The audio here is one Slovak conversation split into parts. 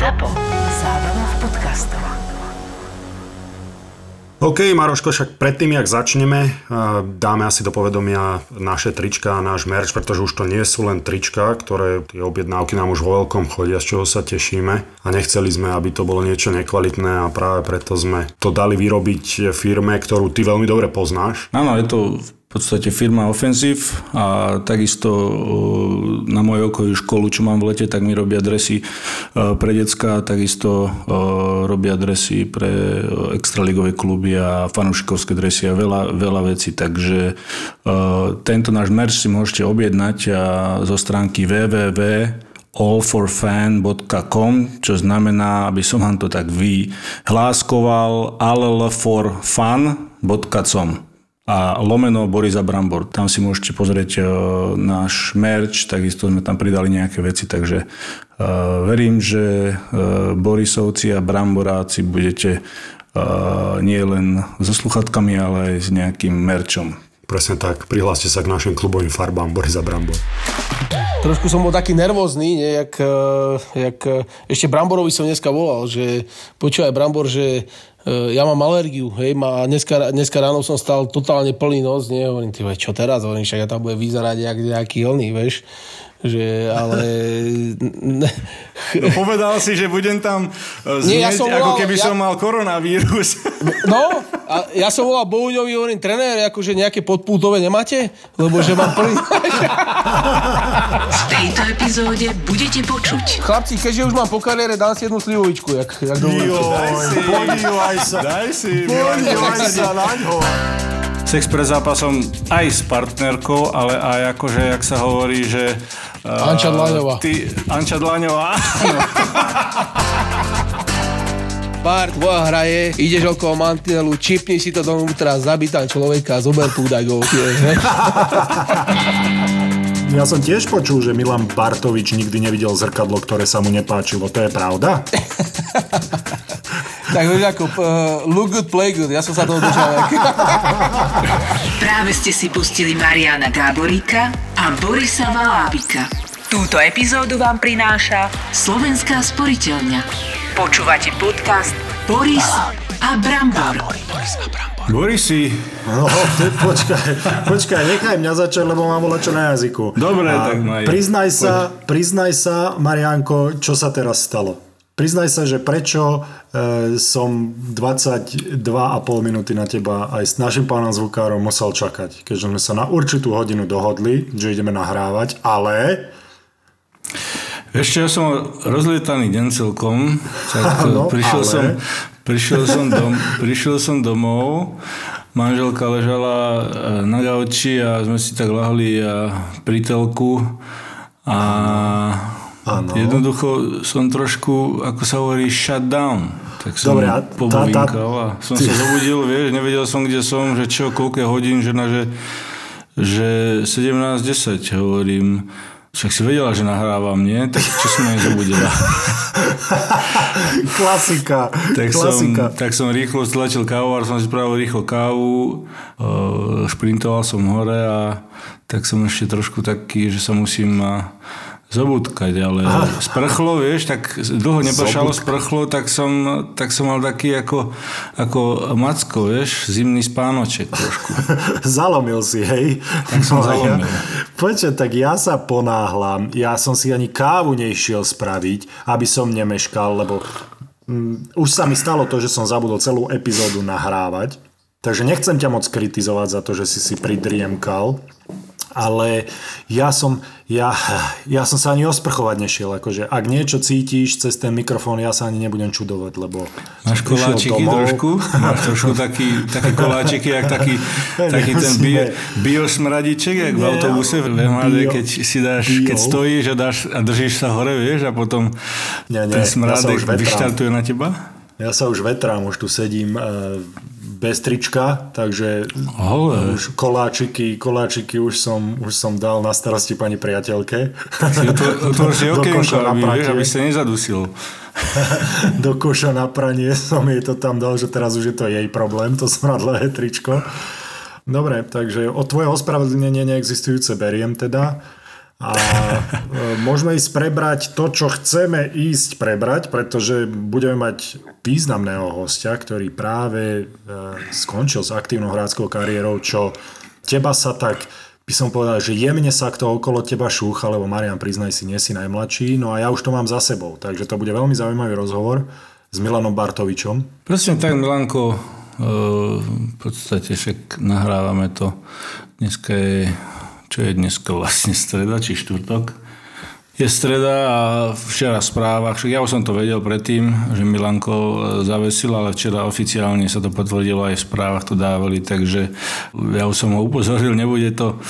ZAPO. Zábrná v podcastov. OK, Maroško, však predtým, jak začneme, eh, dáme asi do povedomia naše trička a náš merch, pretože už to nie sú len trička, ktoré tie objednávky nám už vo veľkom chodia, z čoho sa tešíme a nechceli sme, aby to bolo niečo nekvalitné a práve preto sme to dali vyrobiť firme, ktorú ty veľmi dobre poznáš. Áno, je to v podstate firma Offensive a takisto na mojej okolí školu, čo mám v lete, tak mi robia dresy pre decka, takisto robia dresy pre extraligové kluby a fanúšikovské dresy a veľa, veľa vecí, takže tento náš merch si môžete objednať zo stránky www allforfan.com, čo znamená, aby som vám to tak vyhláskoval, allforfan.com a lomeno Borisa Brambor. Tam si môžete pozrieť uh, náš merch, takisto sme tam pridali nejaké veci, takže uh, verím, že uh, Borisovci a Bramboráci budete nie len so sluchatkami, ale aj s nejakým merčom. Presne tak, prihláste sa k našim klubovým farbám Borisa Brambor. Trošku som bol taký nervózny, nie, jak, jak ešte Bramborovi som dneska volal, že počúvaj Brambor, že E, ja mám alergiu, hej, ma, dneska, dneska ráno som stal totálne plný nos, nie, hovorím, ty, čo teraz, hovorím, však ja tam bude vyzerať jak, nejaký oný, vieš, že ale... No, povedal si, že budem tam znieť, Nie, ja som volal, ako keby ja... som mal koronavírus. No, a ja som volal Bohuňovi, hovorím, trenér, akože nejaké podpútové nemáte? Lebo že mám plný... V tejto epizóde budete počuť. Chlapci, keďže už mám po kariére, dám si jednu slivovičku, jak, jak dovolíte. Daj si, podívaj sa. Daj si, podívaj sa na ňo sex pred zápasom aj s partnerkou, ale aj akože, jak sa hovorí, že... Uh, Anča Dlaňová. Ty, Anča Dlaňová, Bart, tvoja hraje, ideš okolo mantinelu, čipni si to donútra, zabí tam človeka, zober tú dagov. Ja som tiež počul, že Milan Bartovič nikdy nevidel zrkadlo, ktoré sa mu nepáčilo. To je pravda? Tak vieš ako, uh, look good, play good. Ja som sa toho držal. Práve ste si pustili Mariana Gáboríka a Borisa Valábika. Túto epizódu vám prináša Slovenská sporiteľňa. Počúvate podcast Boris a Brambor. Boris a Brambor. Borisi. No, ty, počkaj, počkaj, nechaj mňa začať, lebo mám volať čo na jazyku. Dobre, a tak maj. Priznaj sa, priznaj sa, Marianko, čo sa teraz stalo. Priznaj sa, že prečo e, som 22,5 minúty na teba aj s našim pánom zvukárom musel čakať, keďže sme sa na určitú hodinu dohodli, že ideme nahrávať, ale... Ešte ja som rozlietaný deň celkom, tak no, prišiel, ale... som, prišiel, som dom, prišiel som domov, manželka ležala e, na gauči a sme si tak lahli a pri telku a Ano. Jednoducho som trošku, ako sa hovorí, shut down. Tak som Dobre, a tá, tá... a som Ty... sa zobudil, vieš, nevedel som, kde som, že čo, koľko hodín, žena, že, že 17.10 hovorím. Však si vedela, že nahrávam, nie? Tak čo som ma nezobudila? Klasika. tak, Klasika. Som, tak som rýchlo stlačil kávu, som si spravil rýchlo kávu, šprintoval som hore a tak som ešte trošku taký, že sa musím zobúdkať, ale Aha. sprchlo, vieš, tak dlho nepršalo sprchlo, tak som, tak som mal taký ako, ako macko, vieš, zimný spánoček trošku. zalomil si, hej? Tak som no, zalomil. Ja, Poďte, tak ja sa ponáhlam, ja som si ani kávu nešiel spraviť, aby som nemeškal, lebo mm, už sa mi stalo to, že som zabudol celú epizódu nahrávať, takže nechcem ťa moc kritizovať za to, že si si pridriemkal, ale ja som, ja, ja som sa ani osprchovať nešiel. Akože, ak niečo cítiš cez ten mikrofón, ja sa ani nebudem čudovať, lebo... Máš koláčiky domov. trošku? Máš trošku taký, také koláčiky, jak taký, taký ten bio, biosmradiček, jak v autobuse v MHD, keď si dáš, bio. keď stojíš a, dáš, a držíš sa hore, vieš, a potom nie, nie, ten smradek ja vyštartuje na teba? Ja sa už vetrám, už tu sedím uh, bez trička, takže Ale. už koláčiky, koláčiky už som, už som dal na starosti pani priateľke. Otvor si okienko, aby, vieš, aby sa nezadusil. Do koša na pranie som jej to tam dal, že teraz už je to jej problém, to smradlé tričko. Dobre, takže o tvoje ospravedlnenie neexistujúce beriem teda. A môžeme ísť prebrať to, čo chceme ísť prebrať, pretože budeme mať významného hostia, ktorý práve skončil s aktívnou hráckou kariérou, čo teba sa tak by som povedal, že jemne sa kto okolo teba šúcha, lebo Marian, priznaj si, nie si najmladší, no a ja už to mám za sebou, takže to bude veľmi zaujímavý rozhovor s Milanom Bartovičom. Presne tak, Milanko, e, v podstate však nahrávame to. Dneska je, čo je dneska vlastne streda, či štvrtok? Je streda a včera v správach, však ja už som to vedel predtým, že Milanko e, zavesil, ale včera oficiálne sa to potvrdilo, aj v správach to dávali, takže ja už som ho upozoril, nebude to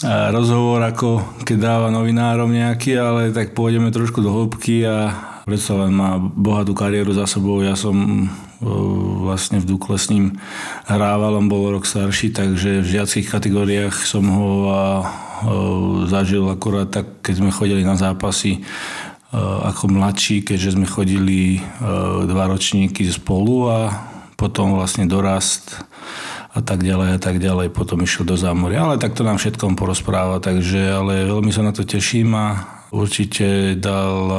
e, rozhovor ako keď dáva novinárom nejaký, ale tak pôjdeme trošku do hĺbky a predsa len má bohatú kariéru za sebou. Ja som vlastne v Dukle s ním hrával, on bol rok starší, takže v žiackých kategóriách som ho a, zažil akorát tak, keď sme chodili na zápasy ako mladší, keďže sme chodili dva ročníky spolu a potom vlastne dorast a tak ďalej a tak ďalej. Potom išiel do zámoria. Ale tak to nám všetkom porozpráva, takže ale veľmi sa na to teším a určite dal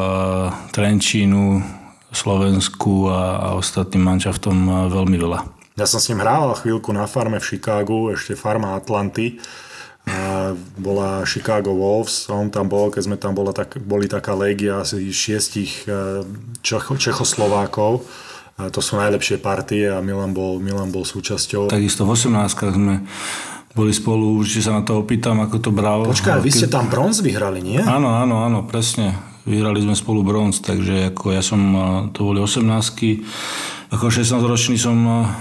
Trenčínu, Slovensku a, a ostatným mančaftom veľmi veľa. Ja som s ním hrával chvíľku na farme v Chicagu, ešte farma Atlanty. A bola Chicago Wolves, on tam bol, keď sme tam bola, tak, boli taká légia asi šiestich e, Čecho, Čechoslovákov. A to sú najlepšie partie a Milan bol, Milan bol súčasťou. Takisto v 18 sme boli spolu, určite sa na to opýtam, ako to bral. Počkaj, vy ste tam bronz vyhrali, nie? Áno, áno, áno, presne. Vyhrali sme spolu bronz, takže ako ja som, to boli 18 ako 16-ročný som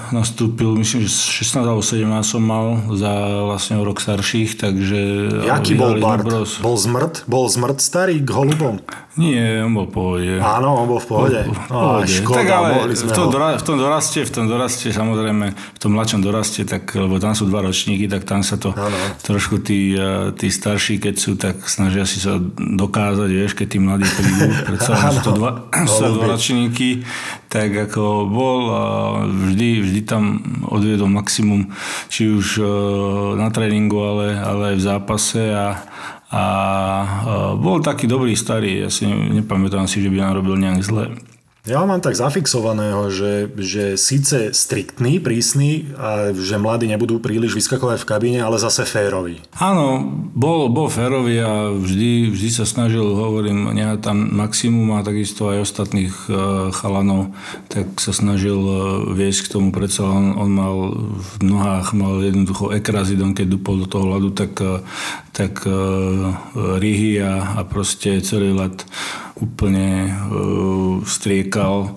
nastúpil, myslím, že 16 alebo 17 som mal za vlastne o rok starších, takže... Jaký bol Bart? Bol zmrt? Bol zmrt starý k holubom? Nie, on bol v pohode. Áno, on bol v pohode. Bol, v pohode. Á, škoda, tak ale v tom, dora, v tom doraste, v tom doraste, samozrejme, v tom mladšom doraste, tak, lebo tam sú dva ročníky, tak tam sa to ano. trošku tí, tí starší, keď sú, tak snažia si sa dokázať, vieš, keď tí mladí prídu, predsa sú to dva, sú dva ročníky, tak ako bol a vždy, vždy tam odviedol maximum, či už na tréningu, ale, ale aj v zápase a a bol taký dobrý starý, ja si nepamätám si, že by nám robil nejak zle. Ja mám tak zafixovaného, že, že síce striktný, prísny a že mladí nebudú príliš vyskakovať v kabíne, ale zase férový. Áno, bol, bol férový a vždy, vždy sa snažil, hovorím, nehať tam maximum a takisto aj ostatných uh, chalanov, tak sa snažil uh, viesť k tomu. Predsa on, on mal v nohách, mal jednoducho ekrazidon, keď dupol do toho ľadu, tak, uh, tak uh, rihy a, a proste celý ľad úplne uh, striekal.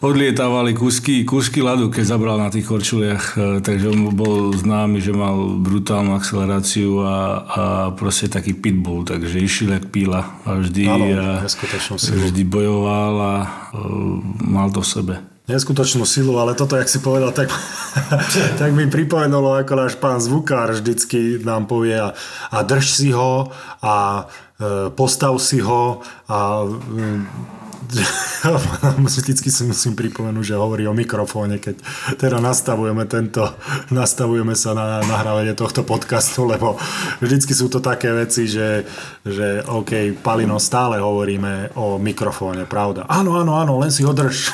Odlietávali kúsky, kúsky ľadu, keď zabral na tých korčuliach, uh, takže on bol známy, že mal brutálnu akceleráciu a, a proste taký pitbull, takže išiel jak píla a vždy, ano, a, vždy bojoval a uh, mal to v sebe neskutočnú silu, ale toto, jak si povedal, tak, tak mi pripomenulo, ako náš pán zvukár vždycky nám povie a, a drž si ho a e, postav si ho a e, vždycky si musím pripomenúť, že hovorí o mikrofóne, keď teda nastavujeme tento, nastavujeme sa na nahrávanie tohto podcastu, lebo vždycky sú to také veci, že, že OK, Palino, stále hovoríme o mikrofóne, pravda? Áno, áno, áno, len si ho drž.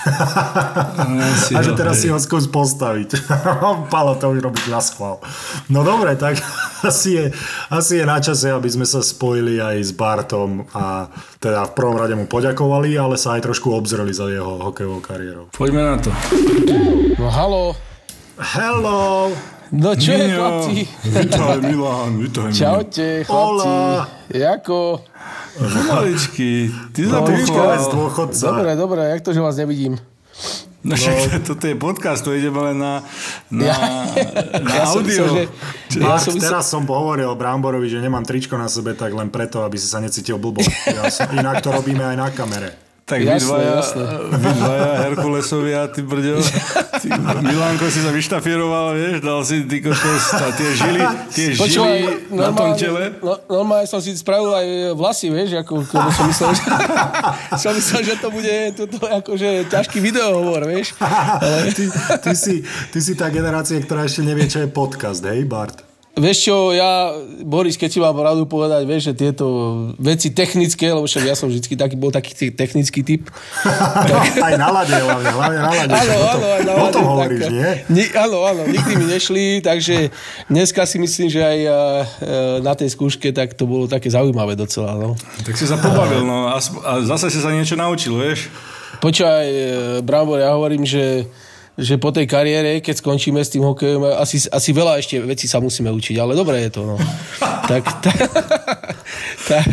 A že teraz si ho skús postaviť. Palo to už robiť na schvál. No dobre, tak asi je, asi je na čase, aby sme sa spojili aj s Bartom a teda v prvom rade mu poďakovali, ale sa aj trošku obzreli za jeho hokejovou kariérou. Poďme na to. No halo. Hello. No čo je, chlapci? Vítaj, Milan, vítaj. Čaute, chlapci. Hola. Jako? Maličky, ty no, sa dôchodca. Dobre, dobre, jak to, že vás nevidím? No však no. toto je podcast, to ideme len na, na, ja, na ja audio. Som, že, ja som teraz som hovoril Bramborovi, že nemám tričko na sebe, tak len preto, aby si sa necítil blbo. Ja som, inak to robíme aj na kamere. Tak jasné, vy dvaja, jasné. vy dvaja Herkulesovia, ty brďo. Ty, Milánko si sa vyštafieroval, vieš, dal si ty kokos a tie žily, tie Počúva, žily na tom tele. No, normálne som si spravil aj vlasy, vieš, ako, ako som myslel, že, som myslel, že to bude toto, akože ťažký videohovor, vieš. Ale... Ty, ty, si, ty si tá generácia, ktorá ešte nevie, čo je podcast, hej, Bart? Vieš čo, ja, Boris, keď si mám pravdu povedať, vieš, že tieto veci technické, lebo však ja som vždy taký, bol taký technický typ. tak... aj na lade, hlavne, hlavne na lade. Áno, áno, aj na lade. O tom hovoríš, tak, nie? Ni, áno, áno, nikdy mi nešli, takže dneska si myslím, že aj na tej skúške tak to bolo také zaujímavé docela. No. Tak si sa pobavil, no a, a zase si sa niečo naučil, vieš? Počúvaj, Brambor, ja hovorím, že že po tej kariére, keď skončíme s tým hokejom, asi, asi veľa ešte vecí sa musíme učiť, ale dobre je to. No. tak, tak, tak,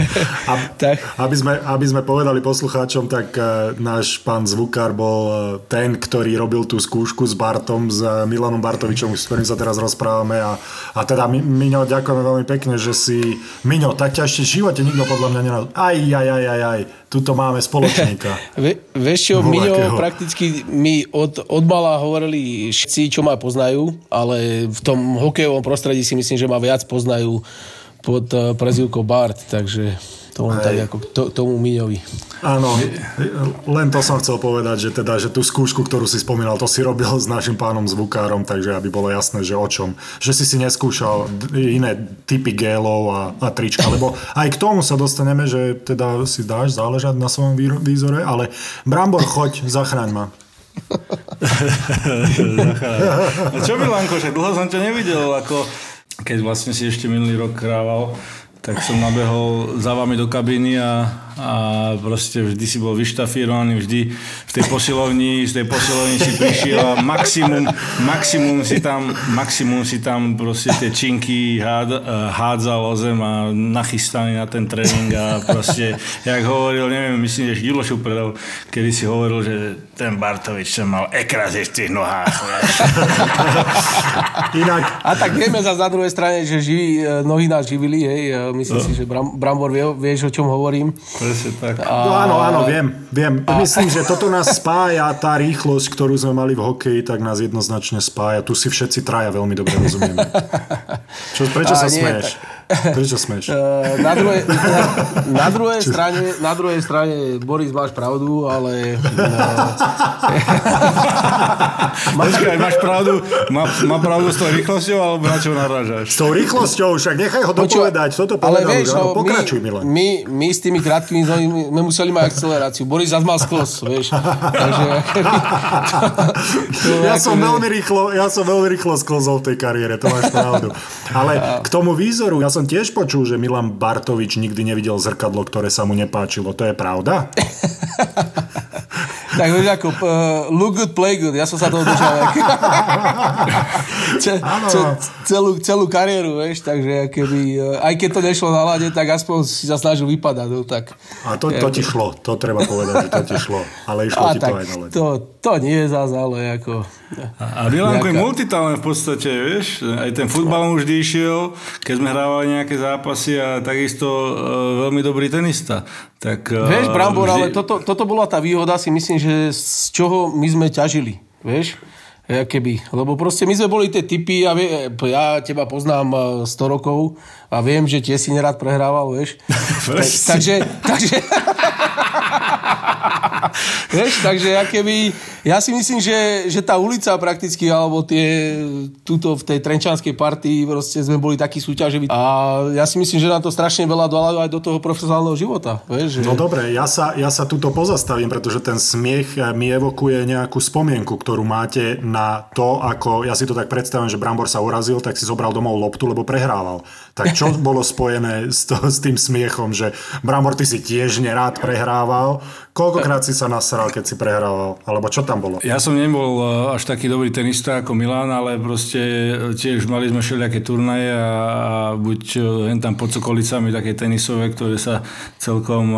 tak. Aby, sme, aby sme povedali poslucháčom, tak uh, náš pán zvukár bol uh, ten, ktorý robil tú skúšku s Bartom, s uh, Milanom Bartovičom, s ktorým sa teraz rozprávame. A, a teda Miňo, ďakujeme veľmi pekne, že si Miňo, tak ťa ešte v živote nikto podľa mňa nenal... Aj, aj, aj, aj, aj, tuto máme spoločníka. Ve, vieš čo, Miňo prakticky mi od, od mala hovorili všetci, čo ma poznajú, ale v tom hokejovom prostredí si myslím, že ma viac poznajú pod eh, prezivkou Bart, takže to len tak ako to, tomu Miňovi. Áno, len to som chcel povedať, že teda, že tú skúšku, ktorú si spomínal, to si robil s našim pánom zvukárom, takže aby bolo jasné, že o čom. Že si si neskúšal iné typy gélov a, a trička, lebo aj k tomu sa dostaneme, že teda si dáš záležať na svojom výzore, ale Brambor, choď, zachráň ma. Čo Milanko, že dlho som ťa nevidel, ako keď vlastne si ešte minulý rok krával, tak som nabehol za vami do kabíny a, a proste vždy si bol vyštafírovaný, vždy v tej posilovni, z tej posilovni si prišiel a maximum, maximum si tam, maximum si tam proste tie činky hád, hádzal o zem a nachystaný na ten tréning a proste, jak hovoril, neviem, myslím, že Julo Šupredov, kedy si hovoril, že ten Bartovič sa mal ekrazieť v tých nohách. Inak. A tak vieme za na druhej strane, že živí, e, nohy nás živili, hej, myslím no. si, že Bram, Brambor vie, vieš, o čom hovorím. Presne tak. A... No áno, áno, viem, viem. A... Myslím, že toto nás spája, tá rýchlosť, ktorú sme mali v hokeji, tak nás jednoznačne spája. Tu si všetci traja veľmi dobre rozumieme. Čo, prečo a sa nie, smeješ? Tak... Prečo smeš? Eh, na druhej, na, na, druhej strane, na druhej strane, Boris, máš pravdu, ale... Počkaj, máš pravdu, má, má pravdu s tou rýchlosťou, alebo na čo narážaš? S tou rýchlosťou, však nechaj ho dopovedať. Toto povedal, ale vieš, no, pokračuj, my, Milan. My, my s tými krátkými sme museli mať akceleráciu. Boris zase mal sklos, vieš. Takže, to, to, ja, som veľmi rýchlo, ja som veľmi rýchlo sklzol v tej kariére, to máš pravdu. Ale k tomu výzoru, ja som tiež počul, že Milan Bartovič nikdy nevidel zrkadlo, ktoré sa mu nepáčilo. To je pravda? tak vieš ako, uh, look good, play good. Ja som sa toho držal. Ce, ce, celú, celú kariéru, vieš, takže keby, uh, aj keď to nešlo na lade, tak aspoň si sa snažil vypadať. No, tak, a to, to ti šlo, to treba povedať, že to ti šlo. Ale išlo a ti tak, to aj na lade. To, to nie je zás, ale ako... A, a Milanko je multitalent v podstate, vieš, aj ten futbal mu vždy išiel, keď sme hrávali nejaké zápasy a takisto uh, veľmi dobrý tenista. Tak, uh, vieš, Brambor, vždy... ale toto, toto bola tá výhoda, si myslím, že z čoho my sme ťažili, vieš? Ja keby, lebo proste my sme boli tie typy, ja, vie, ja teba poznám 100 e, rokov a viem, že tie si nerad prehrával, vieš. tak, takže, takže, Vieš, takže ja keby, ja si myslím, že, že tá ulica prakticky, alebo tie, tuto v tej trenčanskej partii proste sme boli takí súťaživí. A ja si myslím, že nám to strašne veľa dalo aj do toho profesionálneho života. Vieš, že... No dobre, ja sa, ja sa tuto pozastavím, pretože ten smiech mi evokuje nejakú spomienku, ktorú máte na to, ako, ja si to tak predstavím, že Brambor sa urazil, tak si zobral domov loptu, lebo prehrával. Tak čo bolo spojené s, to, s tým smiechom, že Brambor, ty si tiež nerád prehrával, Koľkokrát si sa nasral, keď si prehrával? Alebo čo tam bolo? Ja som nebol e, až taký dobrý tenista ako Milan, ale proste e, tiež mali sme všelijaké turnaje a, a buď len tam pod Sokolicami také tenisové, ktoré sa celkom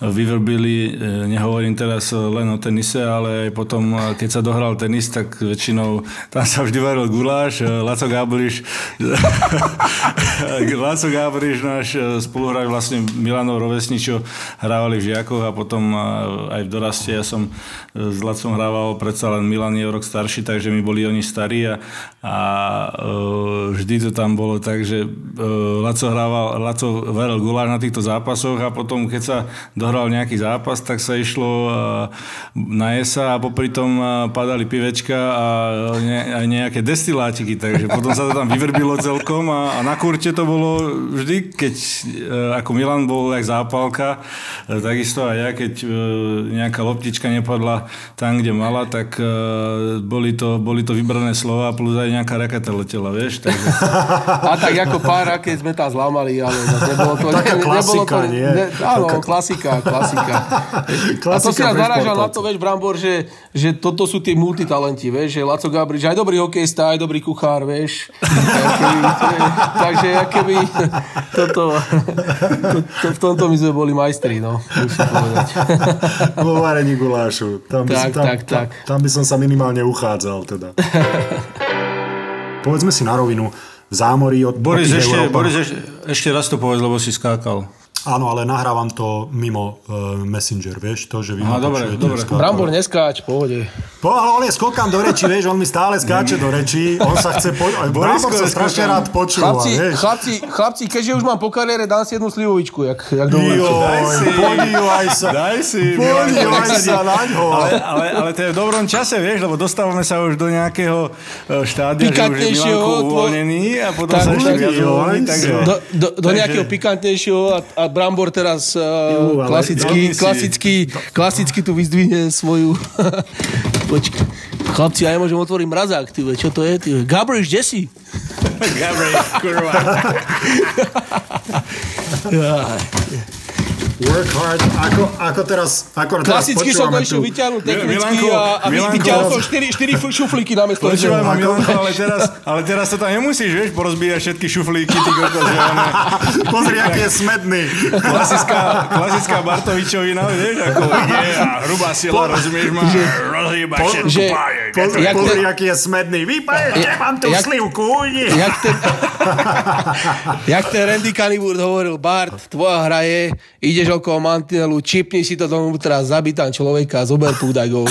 vyvrbili. E, nehovorím teraz len o tenise, ale aj potom, keď sa dohral tenis, tak väčšinou tam sa vždy varil guláš, Laco Gáboriš Láco Gáboriš, náš e, spoluhráč, vlastne Milanov rovesničo, hrávali v Žiakoch a potom e, aj v doraste. Ja som s Lacom hrával, predsa len Milan je rok starší, takže mi boli oni starí a, a vždy to tam bolo tak, že Laco hrával, Laco veril guláš na týchto zápasoch a potom, keď sa dohral nejaký zápas, tak sa išlo na jesa a popri tom padali pivečka a aj nejaké destilátiky, takže potom sa to tam vyvrbilo celkom a, a na kurte to bolo vždy, keď e, ako Milan bol jak zápalka, e, takisto aj ja, keď e, nejaká loptička nepadla tam, kde mala, tak boli to, boli to vybrané slova plus aj nejaká raketa letela, vieš. Takže... A tak ako pár raket sme tam zlámali, ale nebolo to... Taká ne, klasika, to, nie? Ne, áno, Taká... klasika, klasika. klasika. A to si nás narážal na to, vieš, Brambor, že, že toto sú tie multitalenti, vieš, že Laco Gabrič, aj dobrý hokejista, aj dobrý kuchár, vieš. Takže keby toto, to, to, v tomto my sme boli majstri, no, musím povedať. Vo varení gulášu. Tam by, tak, tam, tak, tak. Tam, tam by som sa minimálne uchádzal, teda. Povedzme si na rovinu, v zámorí od Boris, ešte, Boris ešte, ešte raz to povedz, lebo si skákal. Áno, ale nahrávam to mimo uh, Messenger, vieš, to, že vy Aha, dobre, dobre. Brambor neskáč, pohode. Po, ale skokám do reči, vieš, on mi stále skáče do reči, on sa chce po... Brambor sa strašne rád počúva, chlapci, vieš. Chlapci, chlapci, keďže už mám po kariére, dám si jednu slivovičku, jak, jak dovolíte. Daj si, podívaj sa, daj si, podívaj sa na ňo. Ale, ale, ale to je v dobrom čase, vieš, lebo dostávame sa už do nejakého e, štádia, že už je Milanko uvoľnený a potom tak, sa ešte viac uvoľní. Do, do, do nejakého pikantnejšieho a, a Brambor teraz uh, klasicky, klasicky, klasicky tu vyzdvihne svoju... Počkaj. Chlapci, ja môžem otvoriť mrazák, ty čo to je? Ty Gabriš, kde si? Gabriš, kurva. Work hard, ako, ako teraz, ako Klasicky som to išiel vyťahnuť technicky a, a vyťahol som 4, 4 šuflíky na mesto. Počúvaj ma, Milanko, ale teraz, ale teraz to tam nemusíš, vieš, porozbíjať všetky šuflíky, ty kokos. Pozri, aký je smedný. Klasická, klasická Bartovičovina, vieš, ako ide a hrubá sila, rozumieš ma, rozhýba všetko že, pozri, pozri, aký je smedný. Vypáješ, nemám tú slivku, ujdi. Jak ten, jak ten Randy Canibur hovoril, Bart, tvoja hra je, ide ideš okolo mantinelu, čipni si to dovnútra, zabitám človeka a zober go.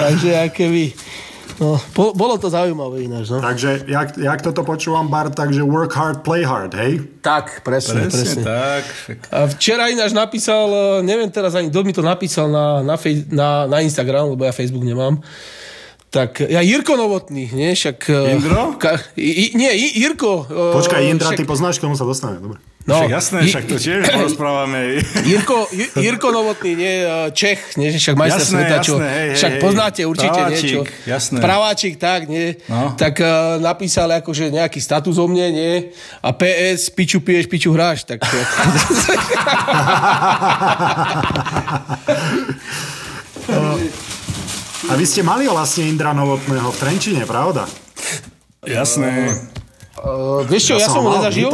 Takže aké vy... No, po, bolo to zaujímavé ináč, no. Takže, jak, jak toto počúvam, Bart, takže work hard, play hard, hej? Tak, presne, presne. presne. tak. A včera ináč napísal, e, neviem teraz ani, kto mi to napísal na, na, fej, na, na Instagram, lebo ja Facebook nemám, tak ja Jirko Novotný, nie? Však... E, Indro? Ka, i, nie, Jirko. E, Počkaj, Indra, však, ty poznáš, komu sa dostane, dobre. No, však jasné, však to tiež porozprávame. Jirko, Jirko Novotný, nie, e, Čech, nie, však majster jasné, sveta, čo, jasné, hej, však hej, poznáte určite praváčik, niečo. Jasné. Praváčik, tak, nie. No. Tak uh, napísal akože nejaký status o mne, nie. A PS, piču piješ, piču hráš. Tak, A vy ste mali vlastne Indra Novotného v Trenčine, pravda? Jasné. Uh, vieš čo, ja, ja som ho nezažil.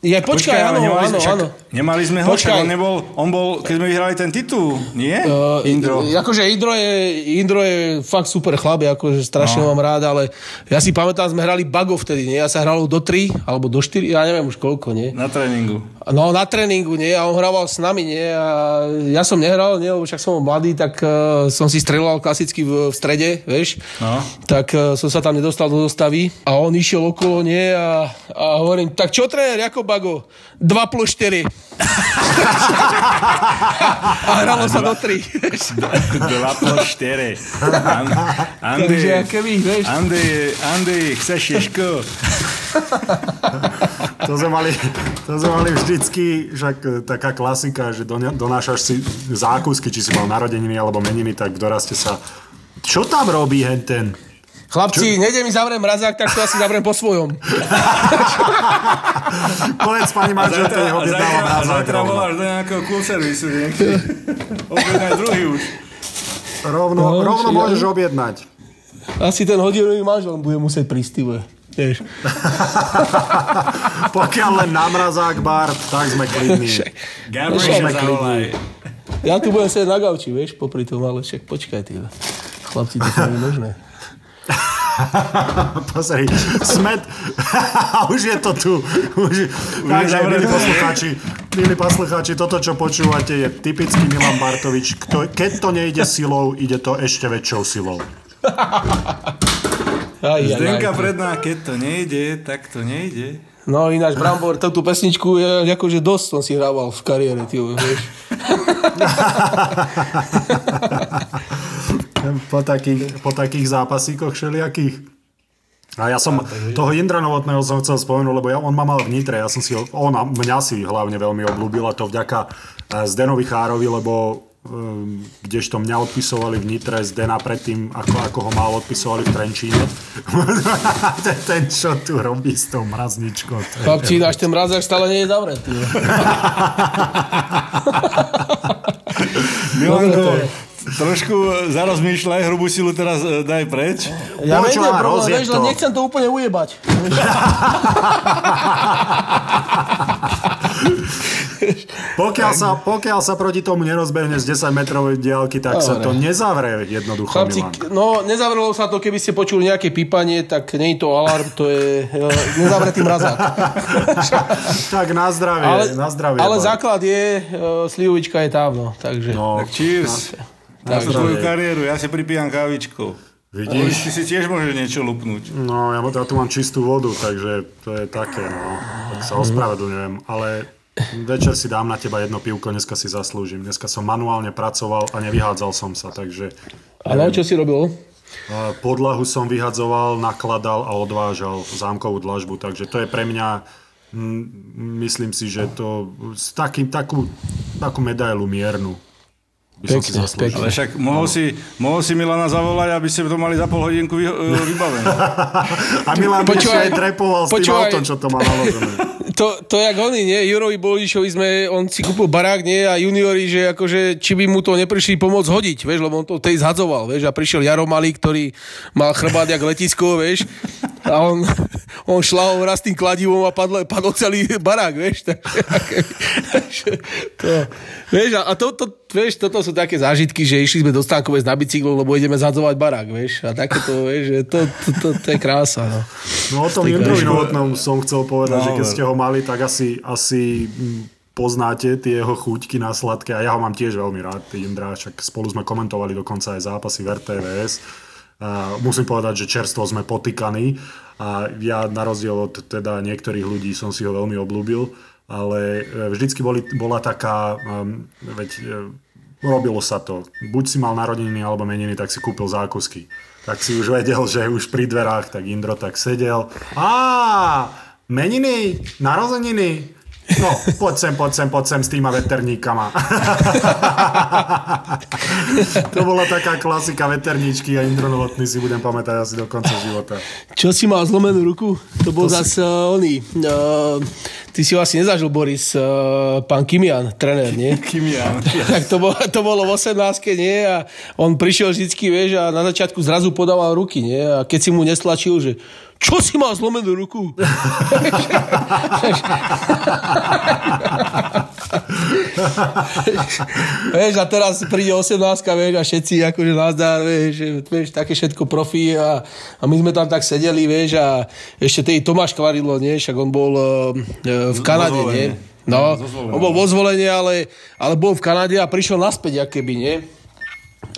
Ja, počkaj, počkaj áno, áno, áno, áno. Nemali sme ho, počkaj. on nebol, on bol, keď sme vyhrali ten titul, nie? Uh, Indro. Akože Indro je, Indro je fakt super chlap, akože strašne no. mám rád, ale ja si pamätám, sme hrali bago vtedy, nie? Ja sa hral do 3, alebo do 4, ja neviem už koľko, nie? Na tréningu. No, na tréningu, nie? A on hrával s nami, nie? A ja som nehral, nie? Lebo však som mladý, tak uh, som si streloval klasicky v, v strede, vieš? No. Tak uh, som sa tam nedostal do dostavy a on išiel okolo, nie? A, a hovorím, tak čo tréner, ako bago? 2 plus 4. a hralo sa do 3. 2 plus 4. Andy, Takže, keby, vieš. Andy, Andy, chceš ješko? to sme mali, to sme mali vždycky, však e, taká klasika, že donášaš si zákusky, či si mal narodeniny alebo meniny, tak v doraste sa čo tam robí hen ten? Chlapci, Čo? nejde mi zavrieť mrazák, tak to asi zavriem po svojom. Povedz pani manželke, nech objednáva mrazák. Zajtra voláš do nejakého cool servisu, Objednaj druhý už. Rovno, no, rovno môžeš objednať. Asi ten hodinový manžel bude musieť prísť, Vieš. Pokiaľ len na mrazák bar, tak sme klidní. Gabriel, Ja tu budem sedieť na gauči, vieš, popri tom, ale však počkaj, ty. Chlapci, to je možné. Pozri, smet. už je to tu. Už, takže, milí poslucháči, milí poslucháči, toto, čo počúvate, je typický Milan Bartovič. Kto, keď to nejde silou, ide to ešte väčšou silou. Aj, aj, Zdenka predná, keď to nejde, tak to nejde. No ináč Brambor, tú pesničku je akože dosť som si hrával v kariére, ty vieš. Po, takých, po takých zápasíkoch všelijakých. A ja som toho Indra Novotného som chcel spomenúť, lebo ja, on ma mal v Nitre, ja som si ho, on mňa si hlavne veľmi obľúbil a to vďaka eh, Zdenovi Chárovi, lebo Ehm, kdežto mňa odpisovali v Nitre z Dena predtým, ako, ako ho mal odpisovali v Trenčíne. ten, čo tu robí s tou mrazničkou. Chlapci, náš ten mrazák stále nie je zavretý. Milanko, trošku zarozmýšľaj, hrubú silu teraz e, daj preč. Ja vediem, problém, vieš, len nechcem to úplne ujebať. pokiaľ, sa, pokiaľ sa proti tomu nerozbehne z 10 metrovej diálky, tak Dobre. sa to nezavrie jednoducho, Chlapci, Milan. No, nezavrelo sa to, keby ste počuli nejaké pípanie, tak nie je to alarm, to je uh, nezavretý mrazák. tak na zdravie, ale, na zdravie. Ale základ je, uh, slivovička je tam, no, takže... No, tak cheers. Na, na svoju kariéru, ja si pripijam kávičkou. Vidíš? Ty si tiež môže niečo lupnúť. No, ja, ja tu mám čistú vodu, takže to je také, no. Tak sa ospravedlňujem, ale večer si dám na teba jedno pivko, dneska si zaslúžim. Dneska som manuálne pracoval a nevyhádzal som sa, takže... Ale čo si robil? Podlahu som vyhadzoval, nakladal a odvážal zámkovú dlažbu, takže to je pre mňa myslím si, že to s takým, takú, takú medailu miernu by som pekne, si Pekne. Ale však mohol, si, mohol si Milana zavolať, aby ste to mali za pol hodinku vy, e, vybavené. A Milan by aj trepoval s tým autom, čo to má naložené. To, to jak oni, nie? Jurovi Bolišovi sme, on si kúpil barák, nie? A juniori, že akože, či by mu to neprišli pomôcť hodiť, vieš, lebo on to tej zhadzoval, vieš, a prišiel Jaro Malý, ktorý mal chrbát jak letisko, vieš, a on, on šlahol raz tým kladivom a padl, padol celý barák, vieš, takže, to, vieš, a to, to, vieš, toto sú také zážitky, že išli sme do Stankovec na bicyklu, lebo ideme zadzovať barák, vieš, a takéto, vieš, že to, to, to, to je krása, no. No o tom Jindrovi Novotnom som chcel povedať, no, že keď ste ho mali, tak asi, asi poznáte tie jeho chuťky na sladké a ja ho mám tiež veľmi rád, Indra, však spolu sme komentovali dokonca aj zápasy v RTVS musím povedať, že čerstvo sme potýkaní a ja na rozdiel od teda niektorých ľudí som si ho veľmi oblúbil, ale e, vždycky boli, bola taká, um, veď um, robilo sa to. Buď si mal narodeniny alebo meniny, tak si kúpil zákusky. Tak si už vedel, že už pri dverách, tak Indro tak sedel. Á, meniny, narodeniny, No, poď sem, poď sem, poď sem s týma veterníkama. to bola taká klasika veterníčky a Indro Novotný si budem pamätať asi do konca života. Čo si mal zlomenú ruku? To bol to zase si... uh, oný. Uh, ty si ho asi nezažil, Boris, uh, pán Kimian, trenér, nie? Kimian. tak to, bolo, to bolo v 18 nie? A on prišiel vždycky, vieš, a na začiatku zrazu podával ruky, nie? A keď si mu neslačil, že čo si mal zlomenú ruku? vieš, a teraz príde 18 vieš, a všetci akože nazdár, vieš, vieš, také všetko profi a, a my sme tam tak sedeli, vieš, a ešte tej Tomáš Kvarilo, nie, však on bol uh, v Kanade, nie? No, on bol vo zvolenie, ale, ale bol v Kanade a prišiel naspäť, akéby, nie?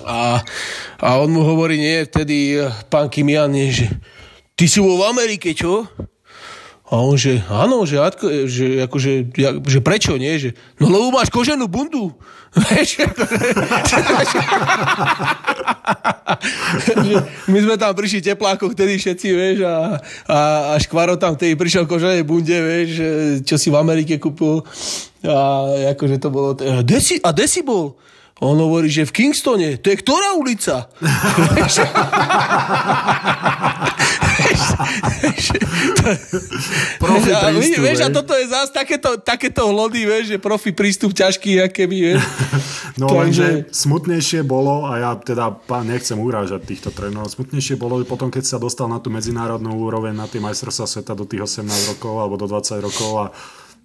A, a on mu hovorí, nie, vtedy pán Kimian, nie, že ty si bol v Amerike, čo? A on, že áno, že, že, akože, ja, že prečo, nie? Že, no lebo máš koženú bundu. my sme tam prišli tepláko, ktorý všetci, vieš, a, a, a Škvaro tam vtedy prišiel koženej bunde, vieš, čo si v Amerike kúpil. A akože to bolo... Desi, a desi bol? On hovorí, že v Kingstone, to je ktorá ulica? profi a, prístup, vieš, a toto je zás takéto, takéto hlody, vieš, že profi prístup ťažký, aké by, vieš. No lenže smutnejšie bolo, a ja teda nechcem urážať týchto trénerov, smutnejšie bolo potom, keď sa dostal na tú medzinárodnú úroveň, na tie majstrovstvá sveta do tých 18 rokov alebo do 20 rokov a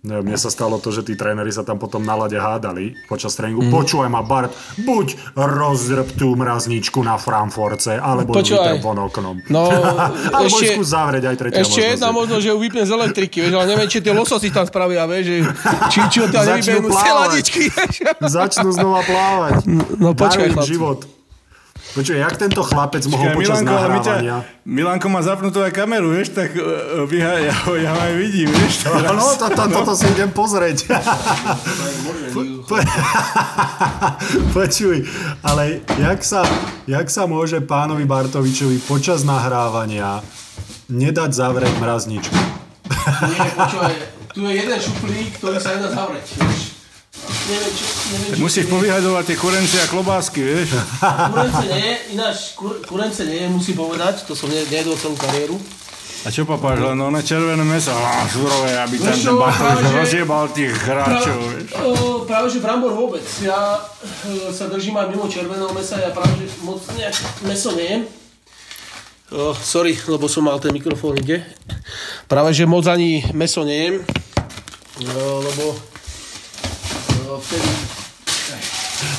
No, mne sa stalo to, že tí tréneri sa tam potom na lade hádali počas tréningu. Mm. Počúvaj ma, Bart, buď rozdrb tú mrazničku na Frankfurce, alebo ju von oknom. No, alebo ešte- zavrieť aj tretia Ešte možnosť. jedna možnosť, že ju vypne z elektriky, vieš, ale neviem, či tie lososy tam spravia, vieš, že, či, či ho tam nevybehnú z ladičky. Začnú znova plávať. no, počkaj, im chlapci. život. Počuj, jak tento chlapec mohol Počkaj, počas Milanko, my ťa, nahrávania... Milanko má zapnutú aj kameru, vieš, tak uh, ja, ja, ho, ja ho aj vidím, vieš. teraz. No, to, to, toto si idem pozrieť. Po- Počuj, ale jak sa, jak sa môže pánovi Bartovičovi počas nahrávania nedať zavrieť mrazničku? Nie, počúvaj, tu je jeden šuplík, ktorý sa nedá zavrieť, vieš. Neviem, čo, neviem, čo- Musíš povyhadovať tie kurencie a klobásky, vieš. Kurence nie, ináč kur, kurence nie, musím povedať, to som ne- nejedol celú kariéru. A čo papáš, len one červené meso, á, surové, aby Vieš ten práve, že- rozjebal tých hráčov, vieš. O, práve že brambor vôbec. Ja e, sa držím aj mimo červeného mesa, ja práve že moc nejak meso nejem. O, sorry, lebo som mal ten mikrofón ide. Práve že moc ani meso nejem, o, lebo vtedy...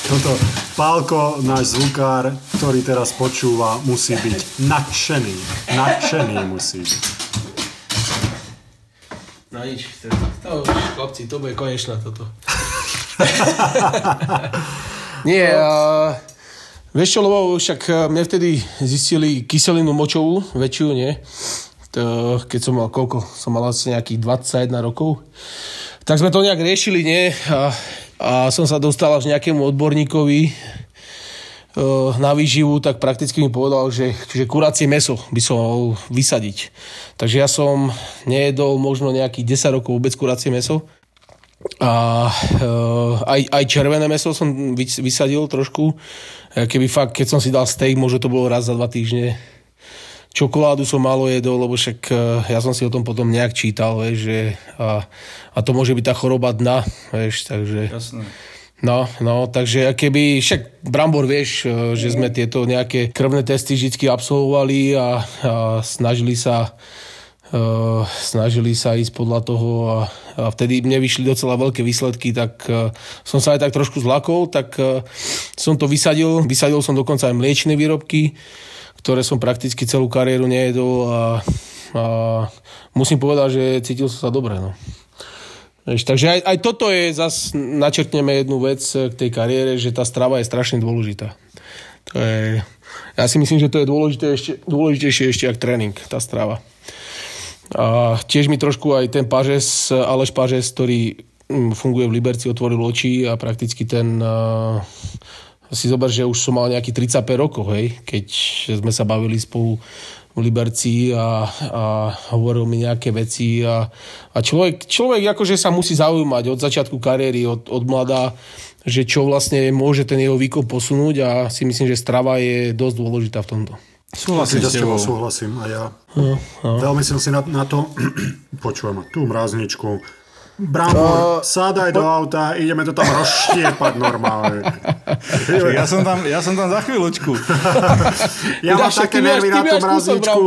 Toto Pálko, náš zvukár, ktorý teraz počúva, musí byť nadšený. Nadšený musí byť. No nič, to, to už, chlapci, to bude konečná toto. Nie, a, vieš čo, lebo však e, mne vtedy zistili kyselinu močovú, väčšiu, nie? To, keď som mal koľko? Som mal asi nejakých 21 rokov. Tak sme to nejak riešili, nie? A, a som sa dostal až nejakému odborníkovi e, na výživu, tak prakticky mi povedal, že, že kuracie meso by som mal vysadiť. Takže ja som nejedol možno nejakých 10 rokov vôbec kuracie meso. A uh, aj, aj červené meso som vys- vysadil trošku. E, Keby fakt, keď som si dal steak, možno to bolo raz za dva týždne. Čokoládu som málo jedol, lebo však uh, ja som si o tom potom nejak čítal, vieš, že a, a to môže byť tá choroba dna, vieš, takže... Jasné. No, no, takže keby, však Brambor vieš, e, že sme tieto nejaké krvné testy vždy absolvovali a, a snažili sa uh, snažili sa ísť podľa toho a, a vtedy mne vyšli docela veľké výsledky, tak uh, som sa aj tak trošku zlakol, tak uh, som to vysadil, vysadil som dokonca aj mliečne výrobky, ktoré som prakticky celú kariéru nejedol a, a musím povedať, že cítil som sa dobre, no. Vieš, takže aj, aj toto je, zas načrtneme jednu vec k tej kariére, že tá strava je strašne dôležitá. To je, ja si myslím, že to je dôležité ešte, dôležitejšie ešte ako tréning, tá strava. A tiež mi trošku aj ten Pažes, Aleš Pažes, ktorý mm, funguje v Liberci, otvoril oči a prakticky ten... Uh, si zober, že už som mal nejaký 35 rokov, hej, keď sme sa bavili spolu v Liberci a, a hovoril mi nejaké veci a, a človek, človek akože sa musí zaujímať od začiatku kariéry, od, od mladá, že čo vlastne môže ten jeho výkon posunúť a si myslím, že strava je dosť dôležitá v tomto. Súhlasím s tebou súhlasím a ja. No, Veľmi som si na, na to, ma, tú mrazničku, Brambor, sádaj do auta, ideme to tam rozštiepať normálne. Ja som tam, ja som tam za chvíľočku. Ja mám také nervy na tú mrazničku.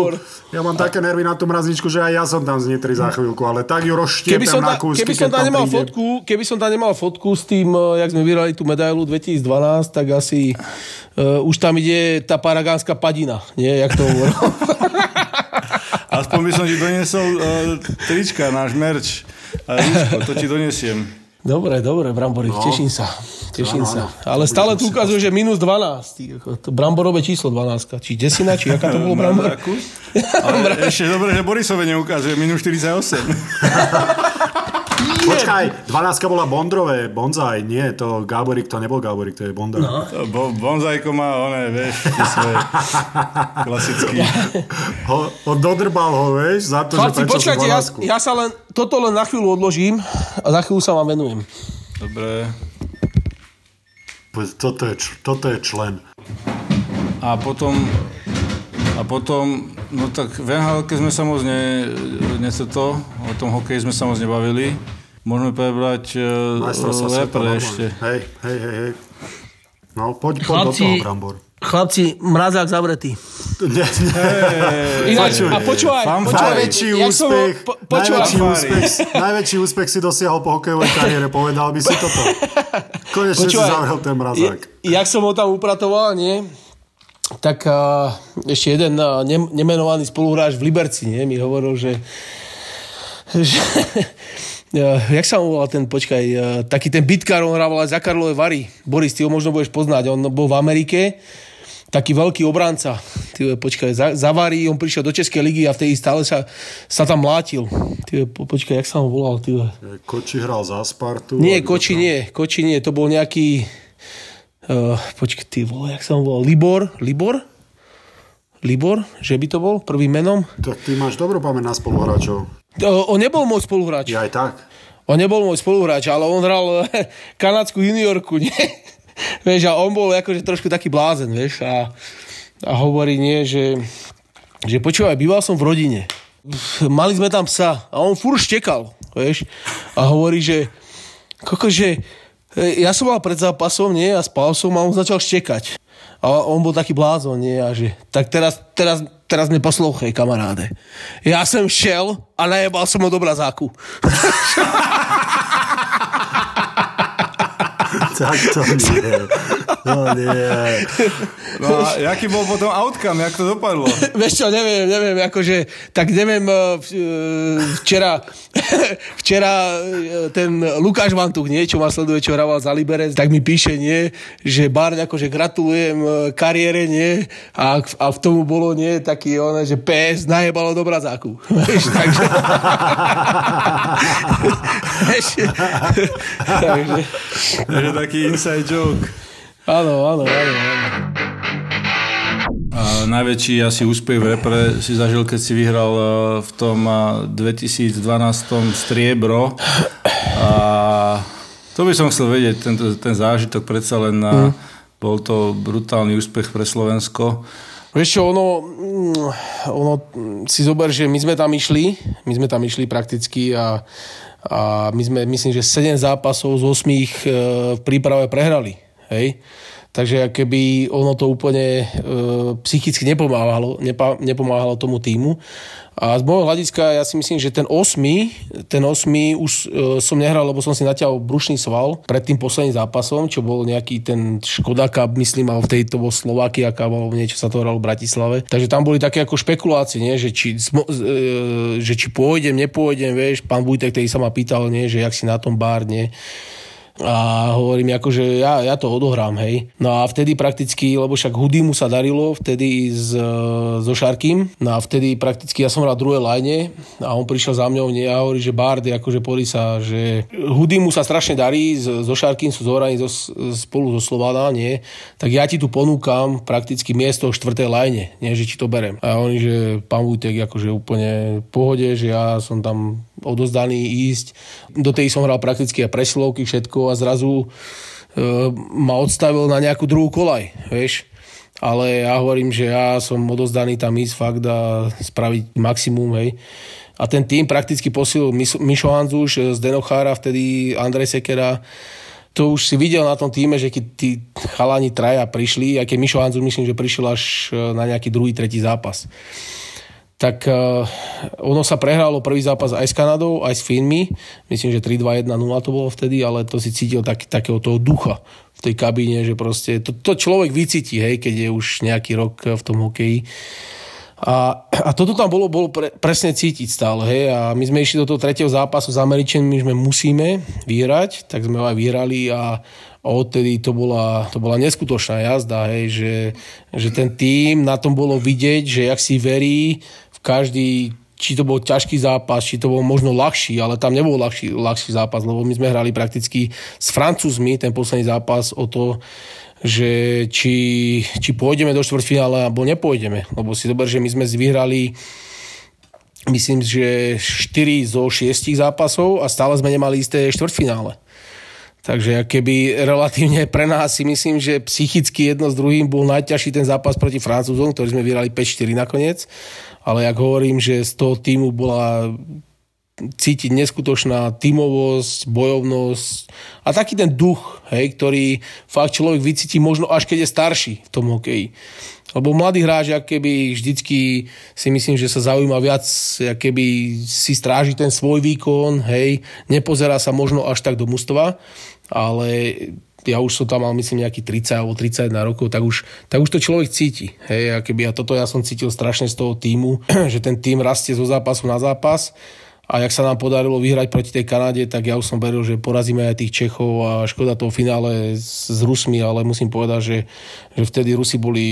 Ja mám také nervy na tú mrazničku, že aj ja som tam z Nitry za chvíľku, ale tak ju Keby rozštiepem som, na kúsky, keby som tam tam nemal príde. fotku, keby som tam nemal fotku s tým, eh, jak sme vyrali tú medailu 2012, tak asi uh, už tam ide tá paragánska padina, nie, jak to hovoril. Aspoň by som ti doniesol uh, trička, náš merč. A rúško, to ti donesiem. dobre, dobre, Brambory, no. teším sa. Teším Áno, sa. Ale stále tu ukazuje, že minus 12. ty, ako To Bramborové číslo 12. Či desina, či aká to bolo Brambor? Ale ešte dobre, že Borisove neukazuje, minus 48. Počkaj, 12 bola Bondrové, Bonzaj, nie, to Gáborík, to nebol Gáborík, to je Bondra. No. Bo, bonzajko má, one, vieš, svoje klasický. Ho, ho dodrbal ho, vieš, za to, Chlapci, že počkajte, si ja, 12. ja sa len, toto len na chvíľu odložím a za chvíľu sa vám venujem. Dobre. Toto je, toto je člen. A potom, a potom, no tak v nhl sme sa moc ne, ne to, o tom hokeji sme sa moc nebavili. Môžeme prebrať Majstrovstvá uh, sveta, lepre ešte. Hej, hej, hej, hej. No, poď, poď do Chlapci, toho, Brambor. chlapci, mrazák zavretý. Nie, nie. Ináč, a počúvaj, počúvaj, Najväčší úspech, po, počúvaj, najväčší, úspech, najväčší úspech si dosiahol po hokejovej kariére, povedal by si toto. Konečne si zavrel ten mrazák. jak som ho tam upratoval, nie? Tak uh, ešte jeden uh, ne, nemenovaný spoluhráč v Liberci, nie? Mi hovoril, že, že jak sa volal ten, počkaj, uh, taký ten bitkár, on hrával aj za Karlové Vary. Boris, ty ho možno budeš poznať, on bol v Amerike, taký veľký obranca. Ty, počkaj, za, za Vary, on prišiel do Českej ligy a vtedy stále sa, sa tam mlátil. Ty, počkaj, jak sa mu volal? Ty? Koči hral za Spartu. Nie, Koči nie, Koči nie, to bol nejaký... Uh, počkaj, ty vole, jak sa mu volal? Libor? Libor? Libor? Že by to bol prvým menom? Tak ty máš dobrú pamäť na spoluhráčov. Uh, on nebol môj spoluhráč. Ja aj tak. On nebol môj spoluhráč, ale on hral kanadskú juniorku, nie? vieš, a on bol akože trošku taký blázen, vieš, a, a hovorí, nie, že, že počúvaj, býval som v rodine. Mali sme tam psa a on fur štekal, vieš, a hovorí, že koko, že e, ja som mal pred zápasom, nie, a spal som a on začal štekať. A on bol taký blázon, nie, a že tak teraz, teraz, teraz mne poslouchej, kamaráde. Ja som šel a najebal som ho do brazáku. Tak to nie. No nie. No a jaký bol potom outcome, jak to dopadlo? Vieš čo, neviem, neviem, akože, tak neviem, eh, eh, včera, včera eh, ten Lukáš Vantuch, nie, čo ma sleduje, čo hrával za Liberec, tak mi píše, nie, že Barň, akože gratulujem kariére, nie, a, a v tomu bolo, nie, taký on, že PS najebalo do brazáku. Vieš, takže... Takže... Je taký inside joke. Áno, áno, áno. A najväčší asi úspech v repre si zažil, keď si vyhral eh, v tom eh, 2012 striebro. A to by som chcel vedieť, tento, ten zážitok predsa len mm. bol to brutálny úspech pre Slovensko. Vieš čo, ono, mm, ono, si zober, že my sme tam išli, my sme tam išli prakticky a, a my sme, myslím, že 7 zápasov z 8 e, v príprave prehrali. Hej? Takže ak keby ono to úplne e, psychicky nepomáhalo, nepa, nepomáhalo tomu týmu. A z môjho hľadiska ja si myslím, že ten 8, ten 8 už e, som nehral, lebo som si natiahol brušný sval pred tým posledným zápasom, čo bol nejaký ten Škoda Cup, myslím, alebo vtedy to bol Slovakia Cup, alebo niečo sa to hralo v Bratislave. Takže tam boli také ako špekulácie, nie? Že, či, e, že či pôjdem, nepôjdem, vieš, pán Vujtek, ktorý sa ma pýtal, nie? že jak si na tom bár, nie? A hovorím, akože ja, ja to odohrám, hej. No a vtedy prakticky, lebo však Hudimu sa darilo, vtedy s, so Šarkým, no a vtedy prakticky ja som hral druhé lajne a on prišiel za mňou nie, a hovorí, že Bardy, akože podri sa, že Hudimu sa strašne darí, so Šarkým sú zohraní zo, spolu so Slovana, nie, tak ja ti tu ponúkam prakticky miesto v štvrtej lajne, nie, že či to berem. A oni, že pán Vujtek, akože úplne v pohode, že ja som tam odozdaný ísť. Do tej som hral prakticky aj presilovky, všetko a zrazu e, ma odstavil na nejakú druhú kolaj, vieš. Ale ja hovorím, že ja som odozdaný tam ísť fakt a spraviť maximum, hej. A ten tým prakticky posil Mis- Mišo Hanzuš z Denochára, vtedy Andrej Sekera, to už si videl na tom týme, že keď tí chalani traja prišli, aj keď Mišo Hanzuš myslím, že prišiel až e, na nejaký druhý, tretí zápas tak uh, ono sa prehralo prvý zápas aj s Kanadou, aj s Finmi. Myslím, že 3-2-1-0 to bolo vtedy, ale to si cítil tak, takého toho ducha v tej kabíne, že proste to, to človek vycíti, hej, keď je už nejaký rok v tom hokeji. A, a toto tam bolo, bolo pre, presne cítiť stále. Hej? A my sme išli do toho tretieho zápasu s Američanmi, že musíme vyhrať, tak sme ho aj vyhrali a, odtedy to bola, to bola neskutočná jazda, hej? Že, že ten tým, na tom bolo vidieť, že jak si verí každý či to bol ťažký zápas, či to bol možno ľahší, ale tam nebol ľahší, ľahší zápas, lebo my sme hrali prakticky s Francúzmi ten posledný zápas o to, že či, či pôjdeme do štvrťfinále alebo nepôjdeme. Lebo si zober, že my sme vyhrali myslím, že 4 zo 6 zápasov a stále sme nemali isté štvrťfinále. Takže keby relatívne pre nás si myslím, že psychicky jedno s druhým bol najťažší ten zápas proti Francúzom, ktorý sme vyhrali 5-4 nakoniec. Ale jak hovorím, že z toho týmu bola cítiť neskutočná tímovosť, bojovnosť a taký ten duch, hej, ktorý fakt človek vycíti možno až keď je starší v tom hokeji. Lebo mladý hráč, keby vždycky si myslím, že sa zaujíma viac, keby si stráži ten svoj výkon, hej, nepozerá sa možno až tak do mužstva, ale ja už som tam mal myslím nejaký 30 alebo 31 rokov, tak už, tak už to človek cíti. Hej, a keby ja toto ja som cítil strašne z toho týmu, že ten tým rastie zo zápasu na zápas a jak sa nám podarilo vyhrať proti tej Kanade, tak ja už som veril, že porazíme aj tých Čechov a škoda toho finále s, Rusmi, ale musím povedať, že, že vtedy Rusi boli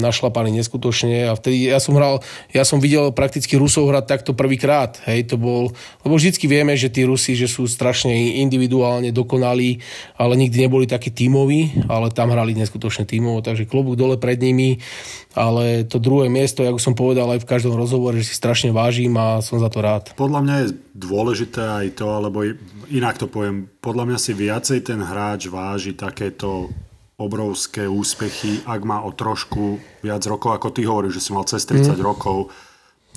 našlapaní neskutočne a vtedy ja som hral, ja som videl prakticky Rusov hrať takto prvýkrát, hej, to bol, lebo vždycky vieme, že tí Rusi, že sú strašne individuálne dokonalí, ale nikdy neboli takí tímoví, ale tam hrali neskutočne tímovo, takže klobúk dole pred nimi, ale to druhé miesto, ako som povedal aj v každom rozhovore, že si strašne vážim a som za to rád. Podľa mňa je dôležité aj to, alebo inak to poviem, podľa mňa si viacej ten hráč váži takéto obrovské úspechy, ak má o trošku viac rokov, ako ty hovoríš, že si mal cez 30 mm. rokov.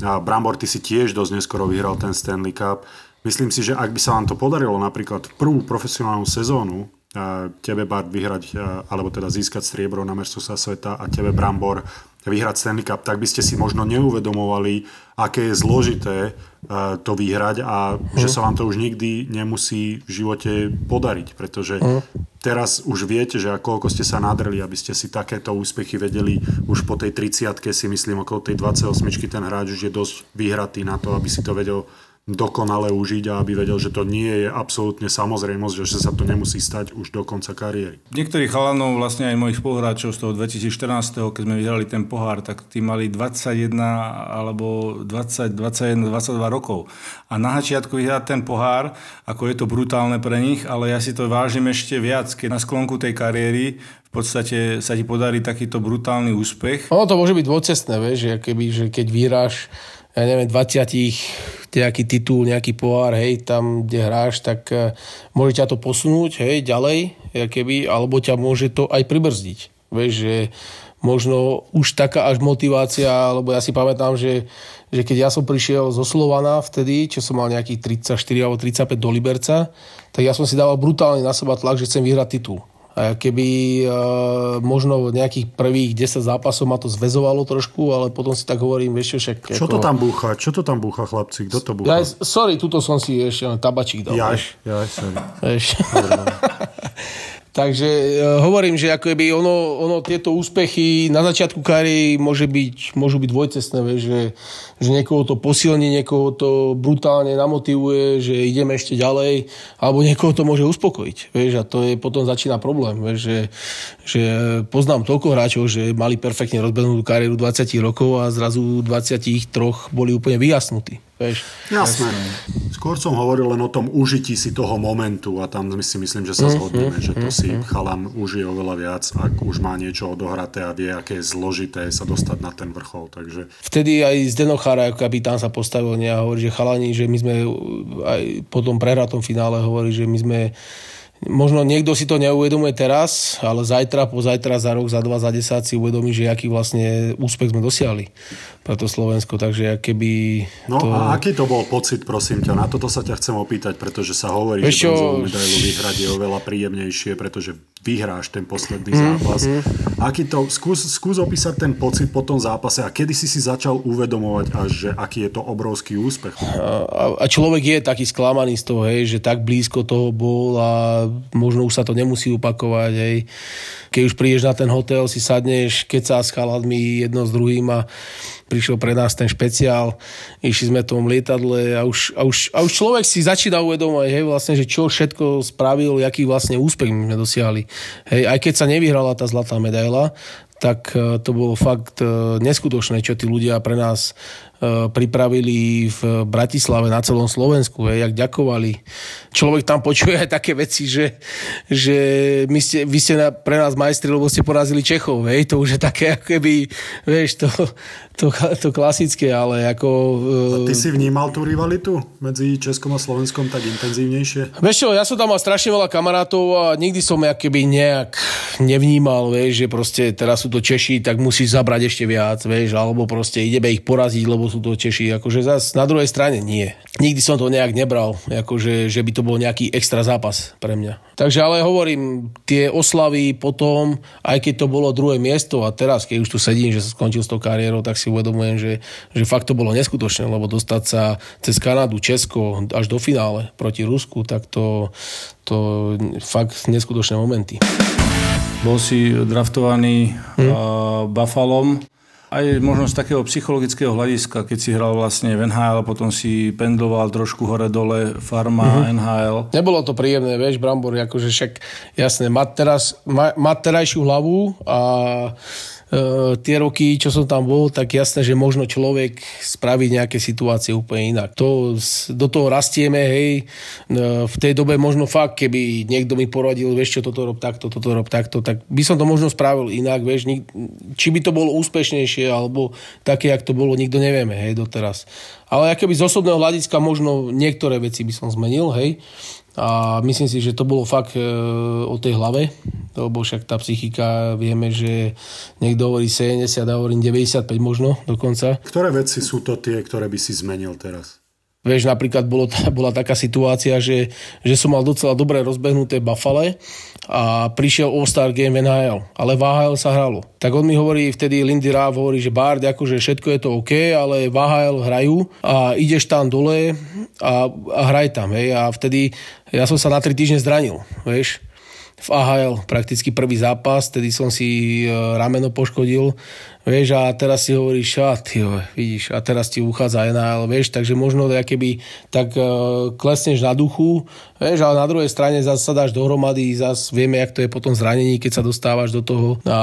A Brambor, ty si tiež dosť neskoro vyhral ten Stanley Cup. Myslím si, že ak by sa vám to podarilo napríklad v prvú profesionálnu sezónu, tebe Bart vyhrať, alebo teda získať striebro na sa sveta a tebe Brambor vyhrať Stanley Cup, tak by ste si možno neuvedomovali, aké je zložité to vyhrať a uh. že sa vám to už nikdy nemusí v živote podariť, pretože uh. teraz už viete, že koľko ste sa nadreli, aby ste si takéto úspechy vedeli už po tej 30 si myslím okolo tej 28 ten hráč už je dosť vyhratý na to, aby si to vedel dokonale užiť a aby vedel, že to nie je absolútne samozrejmosť, že sa to nemusí stať už do konca kariéry. Niektorých chalanov, vlastne aj mojich spoluhráčov z toho 2014, keď sme vyhrali ten pohár, tak tí mali 21 alebo 20, 21, 22 rokov. A na hačiatku vyhrať ten pohár, ako je to brutálne pre nich, ale ja si to vážim ešte viac, keď na sklonku tej kariéry v podstate sa ti podarí takýto brutálny úspech. Ono to môže byť dvocestné, vieš, že, keby, že keď vyráš ja neviem, 20 nejaký titul, nejaký pohár, hej, tam, kde hráš, tak uh, môže ťa to posunúť, hej, ďalej, keby, alebo ťa môže to aj pribrzdiť. Vieš, že možno už taká až motivácia, lebo ja si pamätám, že, že keď ja som prišiel zo Slovana vtedy, čo som mal nejakých 34 alebo 35 do Liberca, tak ja som si dával brutálne na seba tlak, že chcem vyhrať titul keby uh, možno nejakých prvých 10 zápasov ma to zväzovalo trošku, ale potom si tak hovorím, vieš však... Čo ako... to tam búcha? Čo to tam búcha, chlapci? Kto to búcha? Ja, sorry, tuto som si ešte tabačík dal. Jaž, jaž, sorry. Vieš. Takže uh, hovorím, že ako by ono, ono tieto úspechy na začiatku kariéry môže byť, môžu byť dvojcestné, vieš, že, že niekoho to posilní, niekoho to brutálne namotivuje, že ideme ešte ďalej, alebo niekoho to môže uspokojiť, vieš, a to je potom začína problém, vieš, že, že poznám toľko hráčov, že mali perfektne rozbehnutú kariéru 20 rokov a zrazu 23 boli úplne vyjasnutí. Vieš? Jasné. Skôr som hovoril len o tom užití si toho momentu a tam si myslím, že sa mhm, zhodneme, mm, že to si mhm. chalan užije oveľa viac, ak už má niečo odohraté a vie, aké je zložité sa dostať na ten vrchol. Takže... Vtedy aj Zdeno Chára, ako kapitán sa postavil a hovorí, že chalani, že my sme aj po tom prehratom finále hovorí, že my sme Možno niekto si to neuvedomuje teraz, ale zajtra, pozajtra, za rok, za dva, za desať si uvedomí, že aký vlastne úspech sme dosiahli pre to Slovensko. Takže keby... No to... a aký to bol pocit, prosím ťa? Na toto sa ťa chcem opýtať, pretože sa hovorí, Ešte... že bronzovú medailu vyhrať je oveľa príjemnejšie, pretože vyhráš ten posledný mm, zápas. Mm. Aký to, skús, skús opísať ten pocit po tom zápase a kedy si si začal uvedomovať až, že aký je to obrovský úspech? A, a človek je taký sklamaný z toho, hej, že tak blízko toho bol a možno už sa to nemusí opakovať. Hej. Keď už prídeš na ten hotel, si sadneš, keď sa s chaladmi jedno s druhým a prišiel pre nás ten špeciál, išli sme tom lietadle a už, a už, a už človek si začína uvedomať, hej, vlastne, že čo všetko spravil, aký vlastne úspech sme dosiahli. Hej, aj keď sa nevyhrala tá zlatá medaila, tak e, to bolo fakt e, neskutočné, čo tí ľudia pre nás e, pripravili v Bratislave na celom Slovensku, hej, jak ďakovali. Človek tam počuje aj také veci, že, že my ste, vy ste pre nás majstri, lebo ste porazili Čechov, hej, to už je také, ako keby, vieš, to, to, to klasické, ale ako... A ty si vnímal tú rivalitu medzi Českom a Slovenskom tak intenzívnejšie? Vieš čo, ja som tam mal strašne veľa kamarátov a nikdy som keby nejak nevnímal, vieš, že proste teraz sú to Češi, tak musíš zabrať ešte viac, vieš, alebo proste ideme ich poraziť, lebo sú to Češi. Akože zas na druhej strane nie. Nikdy som to nejak nebral, akože, že by to bol nejaký extra zápas pre mňa. Takže ale hovorím, tie oslavy potom, aj keď to bolo druhé miesto a teraz, keď už tu sedím, že som skončil s tou kariérou, tak si uvedomujem, že, že fakt to bolo neskutočné, lebo dostať sa cez Kanadu, Česko až do finále proti Rusku, tak to, to fakt neskutočné momenty. Bol si draftovaný hmm. Buffalom aj možno z takého psychologického hľadiska, keď si hral vlastne v NHL, potom si pendloval trošku hore-dole, farma, mm-hmm. NHL. Nebolo to príjemné, vieš, Brambor, akože však jasné, mať teraz, mať terajšiu hlavu a tie roky, čo som tam bol, tak jasné, že možno človek spraví nejaké situácie úplne inak. To, do toho rastieme, hej, e, v tej dobe možno fakt, keby niekto mi poradil, vieš čo, toto rob takto, toto rob takto, tak by som to možno spravil inak, vieš, či by to bolo úspešnejšie, alebo také, jak to bolo, nikto nevieme, hej, doteraz. Ale akoby z osobného hľadiska možno niektoré veci by som zmenil, hej, a myslím si, že to bolo fakt e, o tej hlave, lebo však tá psychika, vieme, že niekto hovorí 70 a hovorí 95 možno dokonca. Ktoré veci sú to tie, ktoré by si zmenil teraz? Vieš, napríklad bolo, bola taká situácia, že, že som mal docela dobre rozbehnuté Buffalo a prišiel All-Star Game NHL, ale v AHL sa hralo. Tak on mi hovorí, vtedy Lindy Rav hovorí, že Bard, akože všetko je to OK, ale v AHL hrajú a ideš tam dole a, a hraj tam, hej. A vtedy ja som sa na 3 týždne zranil, vieš v AHL, prakticky prvý zápas, tedy som si e, rameno poškodil Vieš, a teraz si hovoríš, a ty, vidíš, a teraz ti uchádza NHL, vieš, takže možno keby tak uh, klesneš na duchu, vieš, ale na druhej strane zase sa dohromady, zase vieme, jak to je potom zranení, keď sa dostávaš do toho a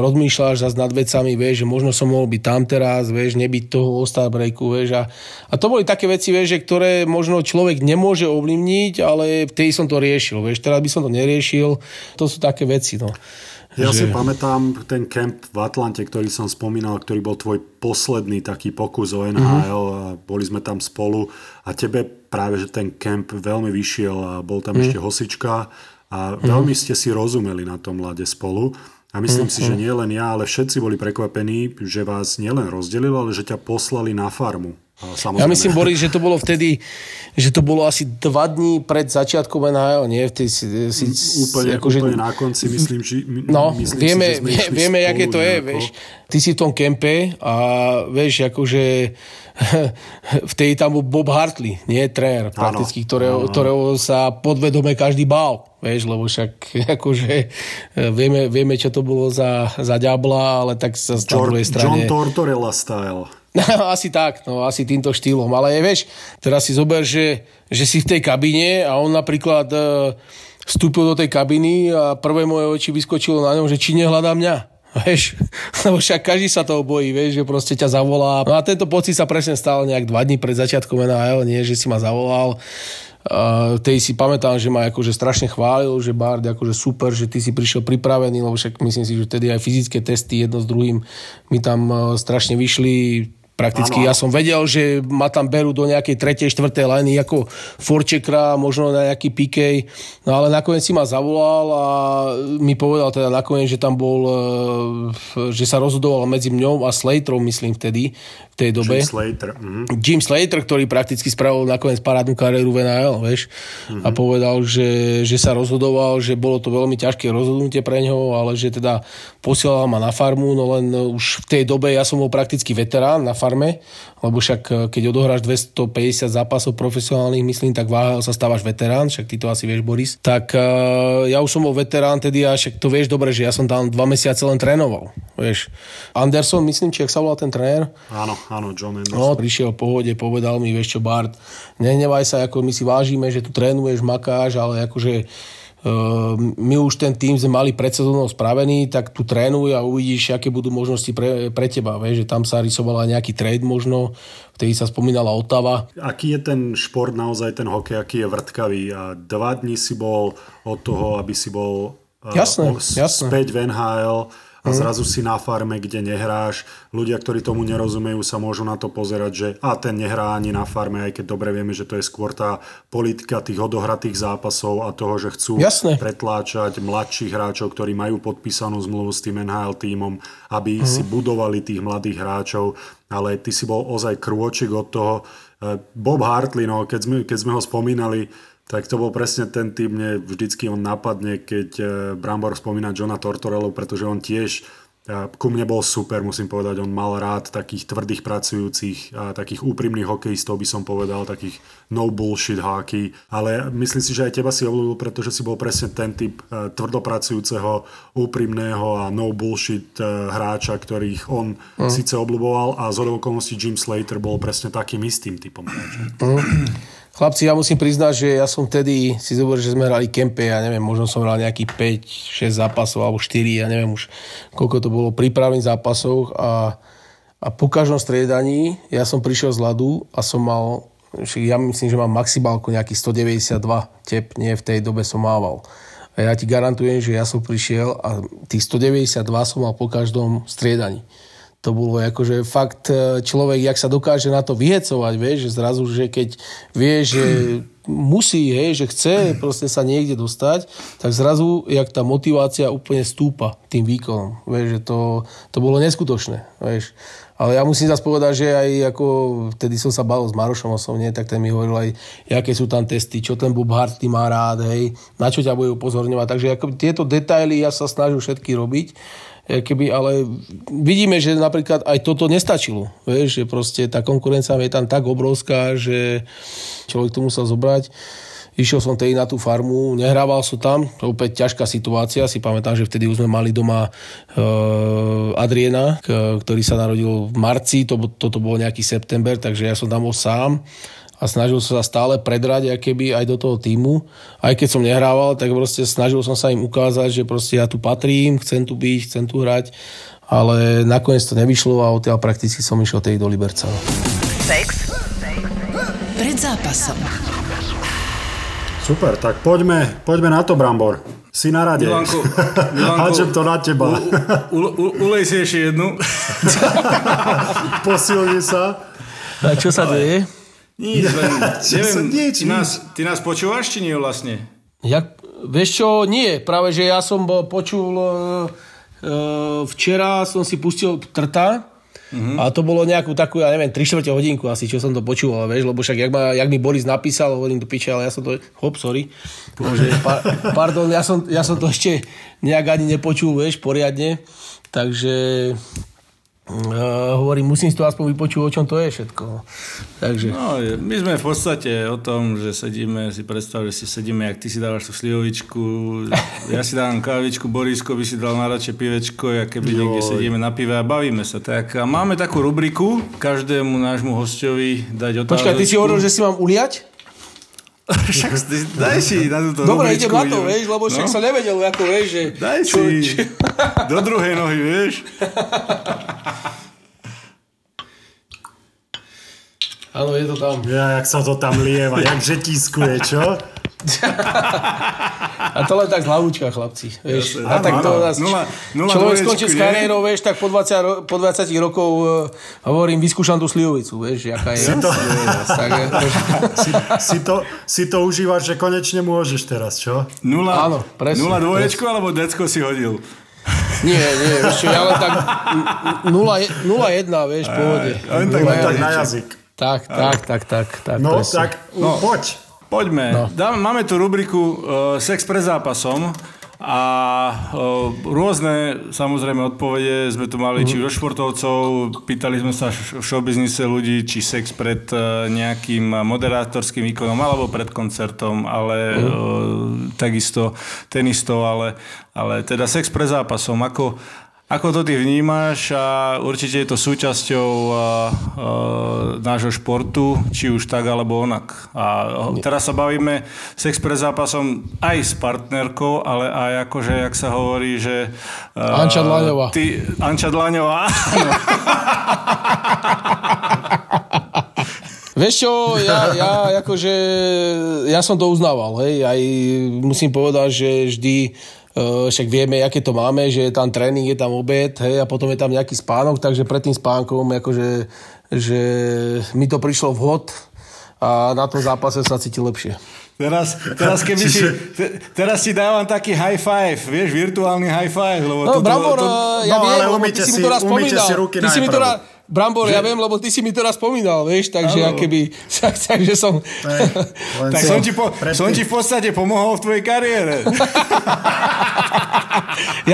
rozmýšľaš zase nad vecami, vieš, že možno som mohol byť tam teraz, vieš, nebyť toho All-Star breaku, vieš, a, a to boli také veci, vieš, že ktoré možno človek nemôže ovlivniť, ale vtedy som to riešil, vieš, teraz by som to neriešil, to sú také veci, no. Ja že... si pamätám ten kemp v Atlante, ktorý som spomínal, ktorý bol tvoj posledný taký pokus o NHL uh-huh. a boli sme tam spolu a tebe práve, že ten kemp veľmi vyšiel a bol tam uh-huh. ešte hosička a veľmi ste si rozumeli na tom lade spolu. A myslím uh-huh. si, že nie len ja, ale všetci boli prekvapení, že vás nielen rozdelilo, ale že ťa poslali na farmu. Samozrejme. Ja myslím, Boris, že to bolo vtedy, že to bolo asi dva dní pred začiatkom NHL, nie? V tej, si, si, úplne, akože, úplne na konci, myslím, že No, myslím vieme, si, že vieme, aké to je, vieš. Ty si v tom kempe a vieš, akože vtedy tam bol Bob Hartley, nie tréner prakticky, ktorého, ktorého sa podvedome každý bál, vieš, lebo však akože vieme, vieme čo to bolo za, za ďabla, ale tak sa na druhej strane... John Tortorella style. asi tak, no asi týmto štýlom. Ale vieš, teraz si zober, že, že si v tej kabine a on napríklad e, vstúpil do tej kabiny a prvé moje oči vyskočilo na ňom, že či nehľadá mňa. Vieš, lebo však každý sa toho bojí, vieš, že proste ťa zavolá. No a tento pocit sa presne stal nejak dva dní pred začiatkom NHL, nie, že si ma zavolal Uh, tej si pamätám, že ma akože strašne chválil, že Bard akože super, že ty si prišiel pripravený, lebo však myslím si, že vtedy aj fyzické testy jedno s druhým mi tam uh, strašne vyšli Prakticky ano. ja som vedel, že ma tam berú do nejakej tretej, štvrtej liny ako Forčekra, možno na nejaký PK, no ale nakoniec si ma zavolal a mi povedal teda nakoniec, že tam bol, e, že sa rozhodoval medzi mňou a Slaterom, myslím vtedy, v tej dobe. Jim Slater. Mhm. Jim Slater, ktorý prakticky spravil nakoniec parádnu kariéru v NHL, vieš, mhm. a povedal, že, že sa rozhodoval, že bolo to veľmi ťažké rozhodnutie pre neho, ale že teda posielal ma na farmu, no len už v tej dobe ja som bol prakticky veterán na farmu farme, lebo však e, keď odohráš 250 zápasov profesionálnych, myslím, tak sa stávaš veterán, však ty to asi vieš, Boris. Tak uh, ja už som bol veterán tedy a však to vieš dobre, že ja som tam dva mesiace len trénoval. Vieš. Anderson, myslím, či ak sa volal ten tréner. Áno, áno, John Anderson. No, prišiel v pohode, povedal mi, vieš čo, Bart, nehnevaj sa, ako my si vážime, že tu trénuješ, makáš, ale akože my už ten tým sme mali pred sezónou spravený, tak tu trénuj a uvidíš, aké budú možnosti pre, pre teba. Vieš, že tam sa rysovala nejaký trade možno, vtedy sa spomínala Otava. Aký je ten šport naozaj, ten hokej, aký je vrtkavý a dva dní si bol od toho, aby si bol jasné, uh, jasné. späť v NHL a zrazu si na farme, kde nehráš. Ľudia, ktorí tomu nerozumejú, sa môžu na to pozerať, že a ten nehrá ani na farme, aj keď dobre vieme, že to je skôr tá politika tých odohratých zápasov a toho, že chcú Jasné. pretláčať mladších hráčov, ktorí majú podpísanú zmluvu s tým NHL tímom, aby Mhm. si budovali tých mladých hráčov, ale ty si bol ozaj krôčik od toho. E, Bob Hartley, no, keď, sme, keď sme ho spomínali, tak to bol presne ten typ, mne vždycky on napadne, keď e, Brambor spomína Johna Tortorellu, pretože on tiež e, ku mne bol super, musím povedať, on mal rád takých tvrdých pracujúcich a takých úprimných hokejistov, by som povedal, takých no bullshit hockey, ale myslím si, že aj teba si obľúbil, pretože si bol presne ten typ e, tvrdopracujúceho, úprimného a no bullshit hráča, ktorých on mm. síce obľúboval a z okolností Jim Slater bol presne takým istým typom hráča. Chlapci, ja musím priznať, že ja som vtedy si zober, že sme hrali kempe, ja neviem, možno som hral nejakých 5-6 zápasov alebo 4, ja neviem už koľko to bolo prípravných zápasov a, a po každom striedaní ja som prišiel z ľadu a som mal, ja myslím, že mám maximálku nejakých 192 tep, nie v tej dobe som mával. A ja ti garantujem, že ja som prišiel a tých 192 som mal po každom striedaní to bolo akože fakt e, človek, jak sa dokáže na to vyhecovať, vieš, že zrazu, že keď vie, že musí, hej, že chce proste sa niekde dostať, tak zrazu, jak tá motivácia úplne stúpa tým výkonom, vieš, že to, to bolo neskutočné, vieš. Ale ja musím zase povedať, že aj ako vtedy som sa bavil s Marošom osobne, tak ten mi hovoril aj, aké sú tam testy, čo ten Bob Hartley má rád, hej, na čo ťa bude upozorňovať. Takže ako tieto detaily ja sa snažím všetky robiť keby, ale vidíme, že napríklad aj toto nestačilo. Vieš, že proste tá konkurencia je tam tak obrovská, že človek to musel zobrať. Išiel som tedy na tú farmu, nehrával som tam, to opäť ťažká situácia, si pamätám, že vtedy už sme mali doma uh, Adriena, k, ktorý sa narodil v marci, to, toto bol nejaký september, takže ja som tam bol sám a snažil som sa stále predrať keby aj do toho týmu. Aj keď som nehrával, tak proste snažil som sa im ukázať, že proste ja tu patrím, chcem tu byť, chcem tu hrať, ale nakoniec to nevyšlo a odtiaľ prakticky som išiel tej do Liberca. Sex pred zápasom. Super, tak poďme, poďme na to, Brambor. Si na rade. Milanko, Milanko to na teba. U, u, u, ulej si ešte jednu. Posilni sa. A čo sa deje? Nič, len, neviem, nič, ty, nás, ty nás počúvaš, či nie vlastne? Jak, vieš čo, nie. Práve, že ja som počul... e, e, včera som si pustil Trta a to bolo nejakú takú, ja neviem, 3 čtvrte hodinku asi, čo som to počúval, vieš, lebo však jak, ma, jak mi Boris napísal, hovorím do piče, ale ja som to, hop, sorry, Bože, pa, pardon, ja som, ja som to ešte nejak ani nepočul, vieš, poriadne, takže uh, hovorím, musím si to aspoň vypočuť, o čom to je všetko. Takže, No, my sme v podstate o tom, že sedíme, si predstav, že si sedíme, jak ty si dávaš tú slivovičku, ja si dávam kávičku, Borisko by si dal na radšej pivečko, a keby niekde sedíme na pive a bavíme sa. Tak a máme takú rubriku, každému nášmu hostovi dať otázku. počkaj, ty si hovoril, že si mám uliať? Však daj si na túto Dobre, idem na to, vieš, lebo však No. som nevedel, ako vieš, že... Daj čo- si čo- do druhej nohy, vieš. Áno, je to tam. Ja, jak sa to tam lieva, jak žetiskuje, čo? A to len tak z hlavúčka, chlapci. Vieš. A Áno, tak to nás, Nula- nula človek skončí s kariérou, vieš, tak po 20, ro- po 20 rokov uh, hovorím, vyskúšam tú slivovicu, vieš, jaká je. to- tak, Si, si, to, si to užívaš, že konečne môžeš teraz, čo? Nula, Áno, presne, nula dvoječku alebo decko si hodil? Nie, nie, čo, ja len tak 0-1, vieš, pohode. len tak Len na tak na jazyk. Tak, tak, tak, tak, tak, No, presne. tak no. poď. Poďme. No. Dáme, máme tu rubriku uh, Sex pred zápasom a rôzne samozrejme odpovede sme tu mali či od športovcov, pýtali sme sa v showbiznise ľudí, či sex pred uh, nejakým moderátorským výkonom alebo pred koncertom, ale uh, takisto tenisto, ale, ale teda sex pred zápasom. Ako, ako to ty vnímaš a určite je to súčasťou uh, uh, nášho športu, či už tak alebo onak. A teraz sa bavíme sex pred zápasom aj s partnerkou, ale aj akože, jak sa hovorí, že... Uh, Anča Dlaňová. Ty, Anča Dlaňová. Vieš čo, ja, ja akože, ja som to uznával, hej, aj musím povedať, že vždy však vieme, aké to máme, že je tam tréning, je tam obed, hej, a potom je tam nejaký spánok, takže pred tým spánkom akože, že mi to prišlo vhod a na tom zápase sa cíti lepšie. Teraz, teraz, keby si, teraz si dávam taký high five, vieš, virtuálny high five. Lebo no, toto, Brambor, to, ja no, viem, ale lebo ty si mi to raz spomínal. Si ruky ty si mi to raz, Brambor, že... ja viem, lebo ty si mi to raz spomínal, vieš, takže ja keby, takže som... Hey, tak som ti, po, som ti v podstate pomohol v tvojej kariére.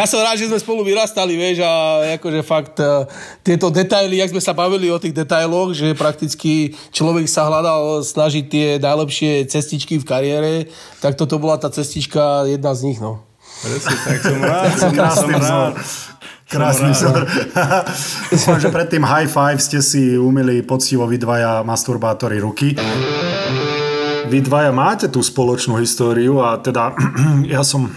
ja som rád, že sme spolu vyrastali, vieš, a akože fakt uh, tieto detaily, jak sme sa bavili o tých detailoch, že prakticky človek sa hľadal snažiť tie najlepšie cestičky v kariére, tak toto bola tá cestička jedna z nich, no. Presne, tak som rád, som, som rád. Krásny vzor. Dúfam, že pred tým high five ste si umili poctivo vy dvaja masturbátory ruky. Vy dvaja máte tú spoločnú históriu a teda ja som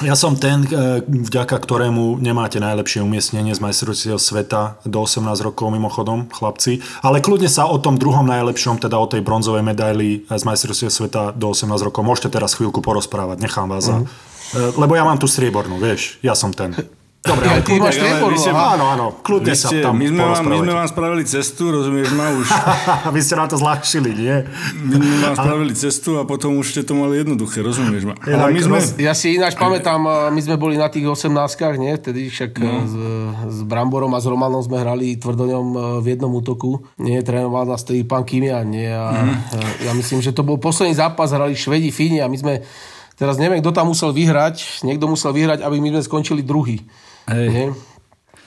ja som ten, e, vďaka ktorému nemáte najlepšie umiestnenie z majstrovstiev sveta do 18 rokov mimochodom, chlapci. Ale kľudne sa o tom druhom najlepšom, teda o tej bronzovej medaili z majstrovstiev sveta do 18 rokov, môžete teraz chvíľku porozprávať, nechám vás. Mm. Lebo ja mám tu striebornú, vieš, ja som ten. Dobre, ale ty máš ale vy ste, áno, áno, kľudne ste, sa tam my sme, vám, my sme vám spravili cestu, rozumieš ma už. vy ste na to zľahčili, nie? My sme vám spravili cestu a potom už ste to mali jednoduché, rozumieš ma. Ale my sme... Ja si ináč pamätám, my sme boli na tých 18 nie? Vtedy však no. s, s Bramborom a s Romanom sme hrali tvrdoňom v jednom útoku. Nie, trénoval nás tedy pán Kimian, nie? A mm. ja myslím, že to bol posledný zápas, hrali Švedi, Fíni a my sme Teraz neviem, kto tam musel vyhrať. Niekto musel vyhrať, aby my sme skončili druhý. Hej. Nie?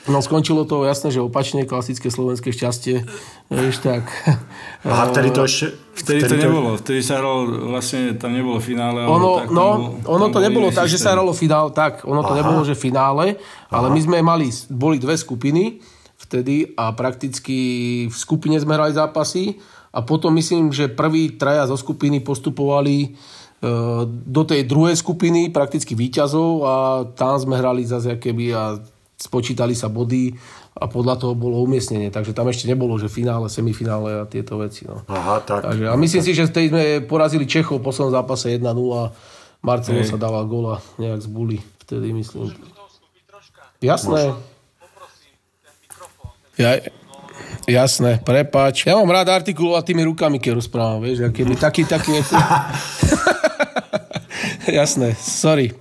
No skončilo to jasné, že opačne, klasické slovenské šťastie. Vieš, tak. A vtedy to ešte... Vtedy, vtedy to nebolo. Vtedy sa hralo, vlastne tam nebolo finále. Ono, tak, no, bol, ono to nebolo tak, systém. že sa hralo finále, tak. Ono to Aha. nebolo, že finále, ale Aha. my sme mali, boli dve skupiny vtedy a prakticky v skupine sme hrali zápasy a potom myslím, že prvý traja zo skupiny postupovali do tej druhej skupiny prakticky výťazov a tam sme hrali zase keby a spočítali sa body a podľa toho bolo umiestnenie. Takže tam ešte nebolo, že finále, semifinále a tieto veci. No. Aha, tak. Takže, a myslím si, že tej sme porazili Čechov v poslednom zápase 1-0 Marcelo Hej. sa dával gola nejak z buli. Vtedy myslím. Jasné. Ja, jasné, prepáč. Ja mám rád artikulovať tými rukami, keď rozprávam, vieš, keby taký, taký... Jasné, sorry.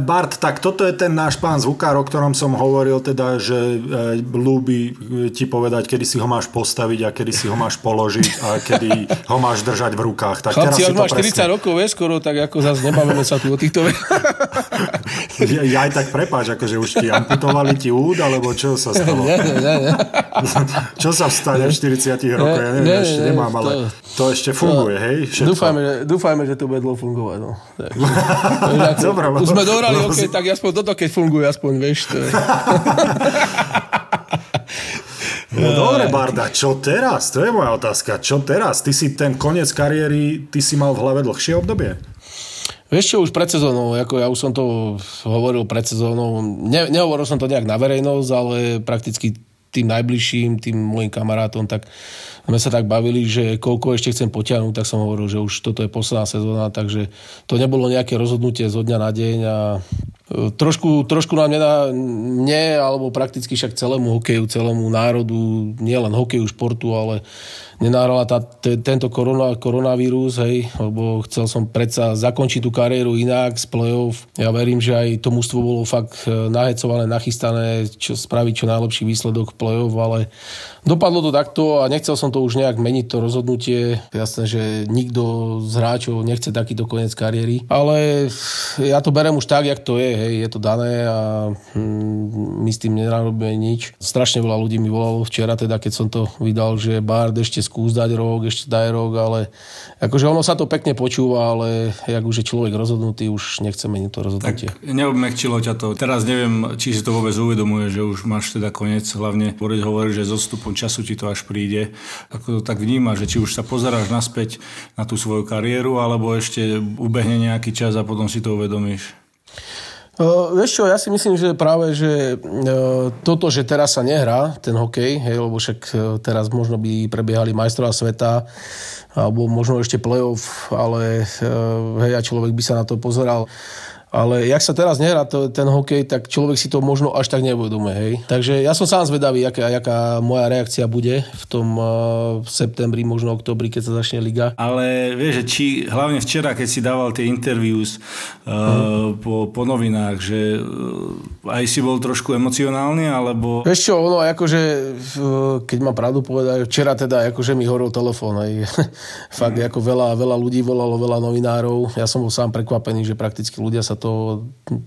Bart, tak toto je ten náš pán zvukár, o ktorom som hovoril, teda, že e, ľúbi e, ti povedať, kedy si ho máš postaviť a kedy si ho máš položiť a kedy ho máš držať v rukách. Tak Chlapci, teraz si máš 40 rokov, vieš, skoro, tak ako zase nebavíme sa tu o týchto ja, ja aj tak prepáč, akože už ti amputovali ti úd, alebo čo sa stalo? Nie, nie, nie. čo sa vstane v 40 rokoch? Ja neviem, nie, ešte nemám, ale to, to ešte funguje, hej? Dúfajme, že, dúfajme, že to bude dlho fungovať. No. Tak. Dobre, už sme dohrali, ok, tak aspoň toto, keď funguje, aspoň, vieš. To je. No dobre, Barda, čo teraz? To je moja otázka. Čo teraz? Ty si ten koniec kariéry, ty si mal v hlave dlhšie obdobie? Vieš čo, už pred sezónou, ako ja už som to hovoril pred sezónou, ne, nehovoril som to nejak na verejnosť, ale prakticky tým najbližším, tým môjim kamarátom, tak sme sa tak bavili, že koľko ešte chcem potiahnuť, tak som hovoril, že už toto je posledná sezóna, takže to nebolo nejaké rozhodnutie zo dňa na deň a e, trošku, trošku nám nedá mne, alebo prakticky však celému hokeju, celému národu, nielen hokeju, športu, ale nenáhrala tá, t- tento korona, koronavírus, hej, lebo chcel som predsa zakončiť tú kariéru inak z play-off. Ja verím, že aj to mústvo bolo fakt e, nahecované, nachystané, čo spraviť čo najlepší výsledok v play-off, ale Dopadlo to takto a nechcel som to už nejak meniť, to rozhodnutie. Jasné, že nikto z hráčov nechce takýto koniec kariéry, ale ja to berem už tak, jak to je, hej, je to dané a hm, my s tým nerobíme nič. Strašne veľa ľudí mi volalo včera, teda keď som to vydal, že Bard ešte skús dať rok, ešte daj rok, ale akože ono sa to pekne počúva, ale jak už je človek rozhodnutý, už nechce meniť to rozhodnutie. Tak neobmekčilo ťa to. Teraz neviem, či si to vôbec uvedomuje, že už máš teda koniec, hlavne hovorí, že zostupom času ti to až príde. Ako to tak vníma, že či už sa pozeráš naspäť na tú svoju kariéru, alebo ešte ubehne nejaký čas a potom si to uvedomíš? Uh, vieš čo, ja si myslím, že práve, že uh, toto, že teraz sa nehrá ten hokej, hej, lebo však uh, teraz možno by prebiehali majstrová sveta, alebo možno ešte playoff, ale uh, hej, a človek by sa na to pozeral ale jak sa teraz nehrá to, ten hokej, tak človek si to možno až tak neuvedomuje, hej. Takže ja som sám zvedavý, aká, aká moja reakcia bude v tom uh, v septembri, možno oktobri, keď sa začne liga. Ale vieš, či hlavne včera, keď si dával tie interviews uh, hmm. po, po novinách, že uh, aj si bol trošku emocionálny, alebo... Vieš čo, ono akože, keď mám pravdu povedať, včera teda akože mi horol telefón, aj fakt hmm. ako veľa, veľa ľudí volalo, veľa novinárov. Ja som bol sám prekvapený, že prakticky ľudia sa to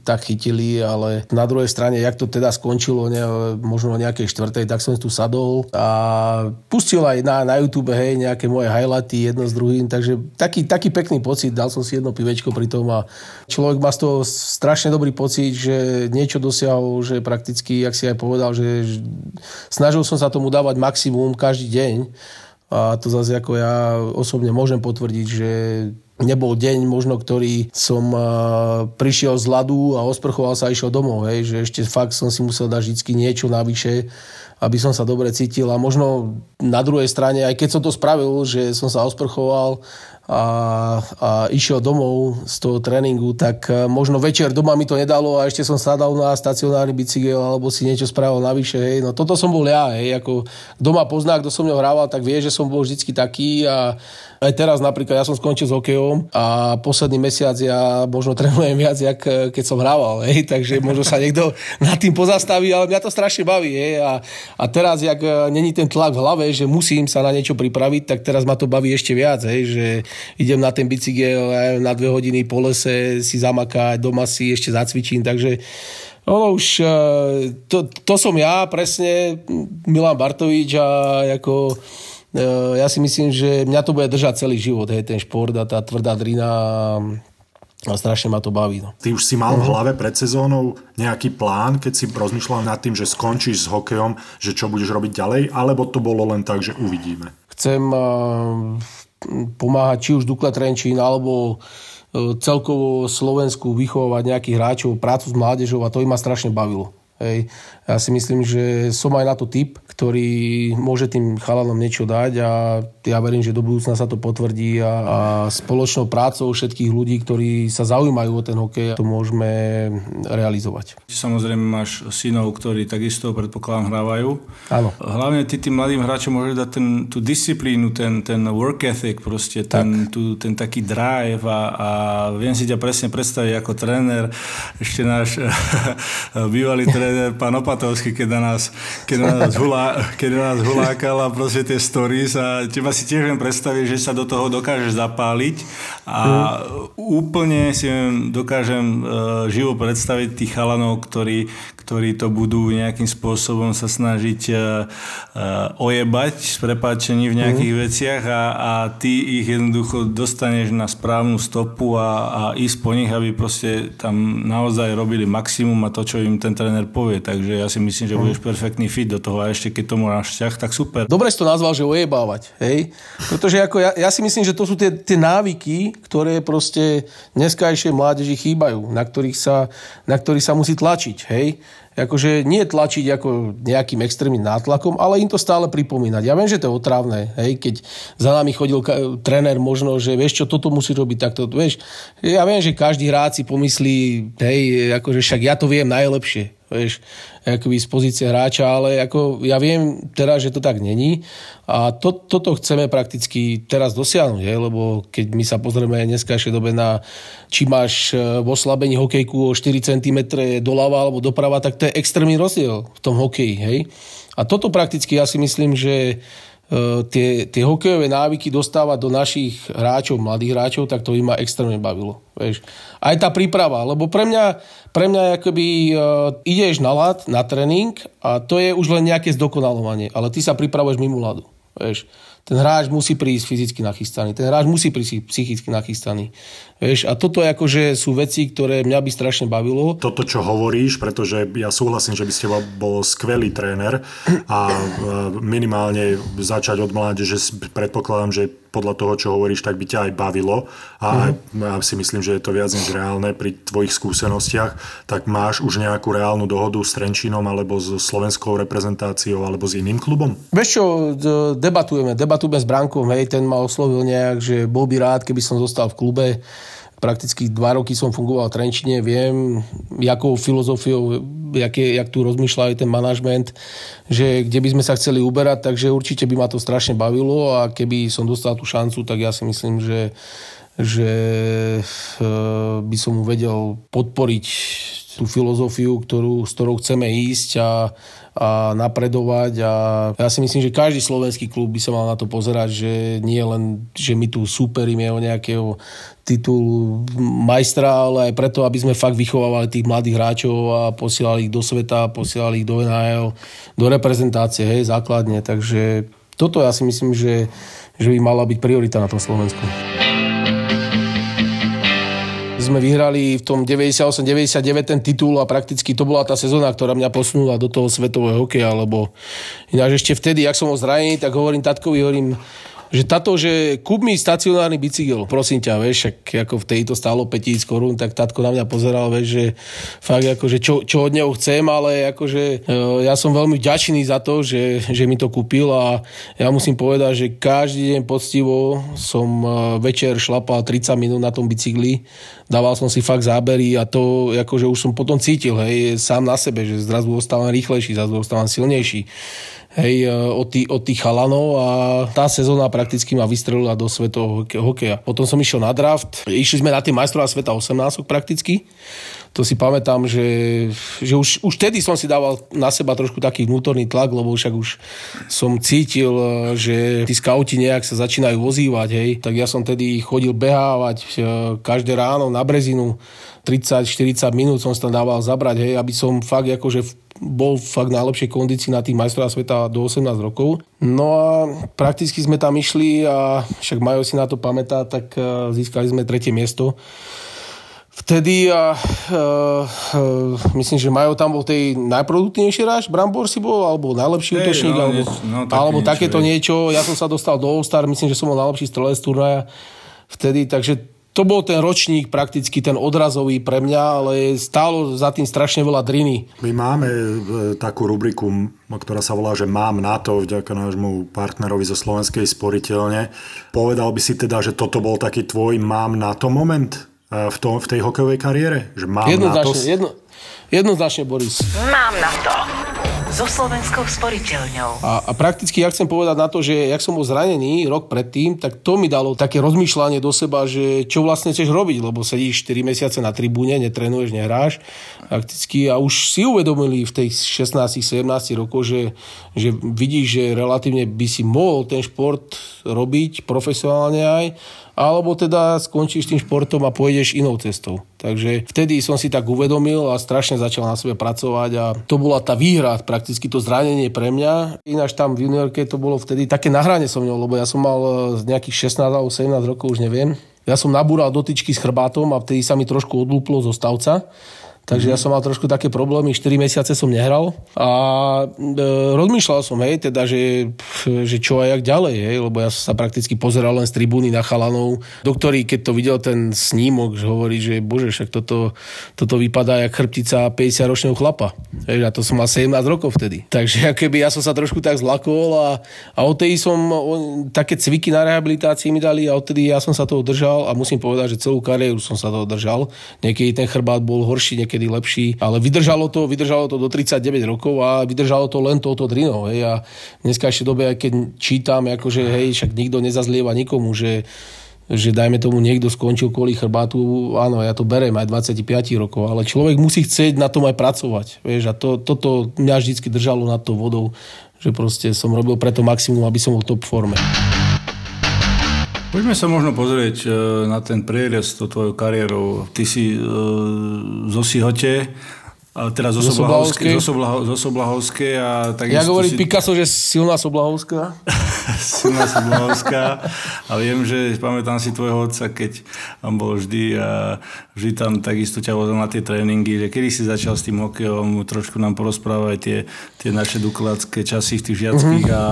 tak chytili, ale na druhej strane, jak to teda skončilo, ne, možno o nejakej štvrtej, tak som tu sadol a pustil aj na, na YouTube, hej, nejaké moje highlighty jedno s druhým, takže taký, taký pekný pocit, dal som si jedno pivečko pri tom a človek má z toho strašne dobrý pocit, že niečo dosiahol, že prakticky, jak si aj povedal, že snažil som sa tomu dávať maximum každý deň a to zase ako ja osobne môžem potvrdiť, že nebol deň možno, ktorý som prišiel z ľadu a osprchoval sa a išiel domov, hej, že ešte fakt som si musel dať vždy niečo navyše, aby som sa dobre cítil a možno na druhej strane, aj keď som to spravil, že som sa osprchoval a, a išiel domov z toho tréningu, tak možno večer doma mi to nedalo a ešte som sadal na stacionárny bicykel alebo si niečo spravil navyše. Hej. No toto som bol ja. Hej. Ako doma pozná, kto som mňou hrával, tak vie, že som bol vždycky taký a aj teraz napríklad ja som skončil s hokejom a posledný mesiac ja možno trénujem viac, jak eh, keď som hrával, hej, takže možno sa niekto nad tým pozastaví, ale mňa to strašne baví. Hej, a, a teraz, jak eh, není ten tlak v hlave, že musím sa na niečo pripraviť, tak teraz ma to baví ešte viac, hej, že idem na ten bicykel na dve hodiny po lese si zamakať, doma si ešte zacvičím, takže ono už, eh, to, to som ja presne, Milan Bartovič a ako ja si myslím, že mňa to bude držať celý život, hej, ten šport a tá tvrdá drina a strašne ma to baví. No. Ty už si mal v mhm. hlave pred sezónou nejaký plán, keď si rozmýšľal nad tým, že skončíš s hokejom, že čo budeš robiť ďalej, alebo to bolo len tak, že uvidíme? Chcem uh, pomáhať či už Dukle Trenčín, alebo uh, celkovo Slovensku vychovať nejakých hráčov, prácu s mládežou a to im ma strašne bavilo. Hej. Ja si myslím, že som aj na to typ, ktorý môže tým chalanom niečo dať a ja verím, že do budúcna sa to potvrdí a, a spoločnou prácou všetkých ľudí, ktorí sa zaujímajú o ten hokej, to môžeme realizovať. Samozrejme máš synov, ktorí takisto predpokladám hrávajú. Áno. Hlavne ty tým mladým hráčom môžeš dať ten, tú disciplínu, ten, ten work ethic, proste ten, tak. tú, ten taký drive a, a viem si ťa presne predstaviť ako tréner, ešte náš bývalý tréner, pán Opatovský, keď na nás, keď na nás, hulá, na nás hulákal a proste tie stories a teba si tiež viem predstaviť, že sa do toho dokážeš zapáliť a mm. úplne si dokážem uh, živo predstaviť tých chalanov, ktorí, ktorí to budú nejakým spôsobom sa snažiť uh, uh, ojebať s prepáčením v nejakých mm. veciach a, a ty ich jednoducho dostaneš na správnu stopu a, a ísť po nich, aby proste tam naozaj robili maximum a to, čo im ten tréner povie. Takže ja si myslím, že mm. budeš perfektný fit do toho a ešte keď tomu máš vzťah, tak super. Dobre si to nazval, že ojebávať, hej? Pretože ako ja, ja si myslím, že to sú tie, tie návyky, ktoré proste dneskajšie mládeži chýbajú, na ktorých sa, na ktorých sa musí tlačiť, hej? Akože nie tlačiť ako nejakým extrémnym nátlakom, ale im to stále pripomínať. Ja viem, že to je otrávne, hej, keď za nami chodil ka- tréner možno, že vieš čo, toto musí robiť takto, vieš. Ja viem, že každý hráč si pomyslí, hej, akože však ja to viem najlepšie, vieš, akoby z pozície hráča, ale ako ja viem teraz, že to tak není a to, toto chceme prakticky teraz dosiahnuť, je, lebo keď my sa pozrieme aj dneskajšej dobe na či máš e, v oslabení hokejku o 4 cm doľava alebo doprava, tak to je extrémny rozdiel v tom hokeji, hej. A toto prakticky ja si myslím, že tie, tie hokejové návyky dostávať do našich hráčov, mladých hráčov, tak to im ma extrémne bavilo. Vieš. Aj tá príprava, lebo pre mňa, pre mňa akoby, uh, ideš na lad, na tréning a to je už len nejaké zdokonalovanie, ale ty sa pripravuješ mimo ľadu. Vieš ten hráč musí prísť fyzicky nachystaný, ten hráč musí prísť psychicky nachystaný. Vieš, a toto akože sú veci, ktoré mňa by strašne bavilo. Toto, čo hovoríš, pretože ja súhlasím, že by ste bol skvelý tréner a minimálne začať od mládeže, predpokladám, že podľa toho, čo hovoríš, tak by ťa aj bavilo a mm. si myslím, že je to viac než reálne pri tvojich skúsenostiach, tak máš už nejakú reálnu dohodu s Trenčínom alebo s slovenskou reprezentáciou alebo s iným klubom? Vieš čo, debatujeme, debatujeme s Brankom, hej, ten ma oslovil nejak, že bol by rád, keby som zostal v klube prakticky dva roky som fungoval v Trenčine, viem, jakou filozofiou, jak, je, jak tu rozmýšľa aj ten manažment, že kde by sme sa chceli uberať, takže určite by ma to strašne bavilo a keby som dostal tú šancu, tak ja si myslím, že že e, by som mu vedel podporiť tú filozofiu, ktorú, s ktorou chceme ísť a, a napredovať a ja si myslím, že každý slovenský klub by sa mal na to pozerať, že nie len, že my tu superíme o nejakého titul majstra, ale aj preto, aby sme fakt vychovávali tých mladých hráčov a posielali ich do sveta, posielali ich do NHL, do reprezentácie, hej, základne. Takže toto ja si myslím, že, že by mala byť priorita na tom Slovensku sme vyhrali v tom 98-99 ten titul a prakticky to bola tá sezóna, ktorá mňa posunula do toho svetového hokeja, lebo ináč ešte vtedy, ak som ho zranený, tak hovorím tatkovi, hovorím, že táto, že kúp mi stacionárny bicykel, prosím ťa, vieš, ak ako v tejto stálo 5000 korún, tak tatko na mňa pozeral, vieš, že fakt akože čo, čo od neho chcem, ale akože ja som veľmi vďačný za to, že, že mi to kúpil a ja musím povedať, že každý deň poctivo som e, večer šlapal 30 minút na tom bicykli, dával som si fakt zábery a to akože už som potom cítil, hej, sám na sebe, že zrazu ostávam rýchlejší, zrazu ostávam silnejší hej, e, od, tých, od tých chalanov a tá sezóna prakticky ma vystrelila do svetového hokeja. Potom som išiel na draft, išli sme na tie majstrová sveta 18 prakticky. To si pamätám, že, že už, už tedy som si dával na seba trošku taký vnútorný tlak, lebo však už som cítil, e, že tí skauti nejak sa začínajú ozývať, hej. Tak ja som tedy chodil behávať e, každé ráno na brezinu 30-40 minút som sa tam dával zabrať, hej, aby som fakt akože bol fakt najlepšej kondícii na tých majstrovách sveta do 18 rokov. No a prakticky sme tam išli a však Majo si na to pamätá, tak e, získali sme tretie miesto. Vtedy a, uh, uh, myslím, že Majo tam bol tej najproduktívnejší hráč, Brambor si bol, alebo najlepší hey, útočník, no, alebo, no, tak alebo niečo, takéto niečo. Ja som sa dostal do All-Star, myslím, že som bol najlepší strelec turnaja vtedy, takže to bol ten ročník prakticky ten odrazový pre mňa, ale stálo za tým strašne veľa driny. My máme e, takú rubriku, ktorá sa volá, že mám na to, vďaka nášmu partnerovi zo Slovenskej sporiteľne. Povedal by si teda, že toto bol taký tvoj mám na to moment e, v, tom, v tej hokejovej kariére? Že mám na to? Jedno, jednoznačne, Boris. Mám na to so Slovenskou sporiteľňou. A, a prakticky ja chcem povedať na to, že jak som bol zranený rok predtým, tak to mi dalo také rozmýšľanie do seba, že čo vlastne chceš robiť, lebo sedíš 4 mesiace na tribúne, netrenuješ, nehráš prakticky a už si uvedomili v tých 16-17 rokov, že, že vidíš, že relatívne by si mohol ten šport robiť profesionálne aj alebo teda skončíš tým športom a pôjdeš inou cestou. Takže vtedy som si tak uvedomil a strašne začal na sebe pracovať a to bola tá výhra, prakticky to zranenie pre mňa. Ináč tam v juniorke to bolo vtedy také nahranie so mnou, lebo ja som mal z nejakých 16 alebo 17 rokov, už neviem. Ja som nabúral dotyčky s chrbátom a vtedy sa mi trošku odlúplo zo stavca Takže ja som mal trošku také problémy, 4 mesiace som nehral a e, rozmýšľal som, hej, teda, že, že čo a jak ďalej, hej, lebo ja som sa prakticky pozeral len z tribúny na chalanov. Doktori, keď to videl ten snímok, že hovorí, že bože, však toto, toto vypadá jak chrbtica 50-ročného chlapa. Hej, a to som mal 17 rokov vtedy. Takže keby ja som sa trošku tak zlakol a, a odtedy som o, také cviky na rehabilitácii mi dali a odtedy ja som sa toho držal a musím povedať, že celú kariéru som sa toho držal. Niekedy ten chrbát bol horší, niekedy niekedy lepší, ale vydržalo to, vydržalo to do 39 rokov a vydržalo to len touto drinou. Hej. A dneska ešte dobe, keď čítam, akože hej, však nikto nezazlieva nikomu, že že dajme tomu niekto skončil kvôli chrbátu, áno, ja to berem aj 25 rokov, ale človek musí chcieť na tom aj pracovať. Vieš, a to, toto mňa vždy držalo nad tou vodou, že proste som robil preto maximum, aby som bol top forme. Poďme sa možno pozrieť e, na ten prierez to tvojou kariérou. Ty si e, zo Sihote, a teraz zo Soblahovskej. Zo Soblahovskej a takisto... Ja hovorím si... Picasso, že silná Soblahovská. silná Soblahovská. A viem, že pamätám si tvojho otca, keď on bol vždy a vždy tam takisto ťa vozil na tie tréningy, že kedy si začal s tým hokejom, trošku nám porozprávať tie, tie naše dukladské časy v tých žiackých uh-huh. a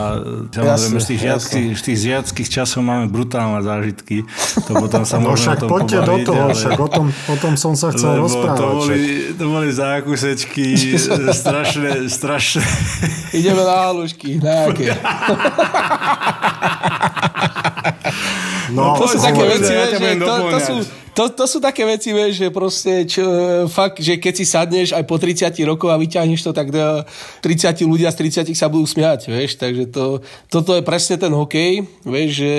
samozrejme jasne, z, tých žiackých, z tých žiackých časov máme brutálne zážitky. To potom sa no však o tom poďte do toho, ale... však o tom, o tom som sa chcel rozprávať. To boli, to boli zákusečky strašné, strašné. Ideme na halušky, nejaké. No, to sú také veci, ja že to, to, sú, to, to sú také veci, vieš, že proste, čo, fakt, že keď si sadneš aj po 30 rokov a vyťahneš to, tak eh, 30 ľudia z 30 sa budú smiať, vieš, takže to, toto je presne ten hokej, vieš, že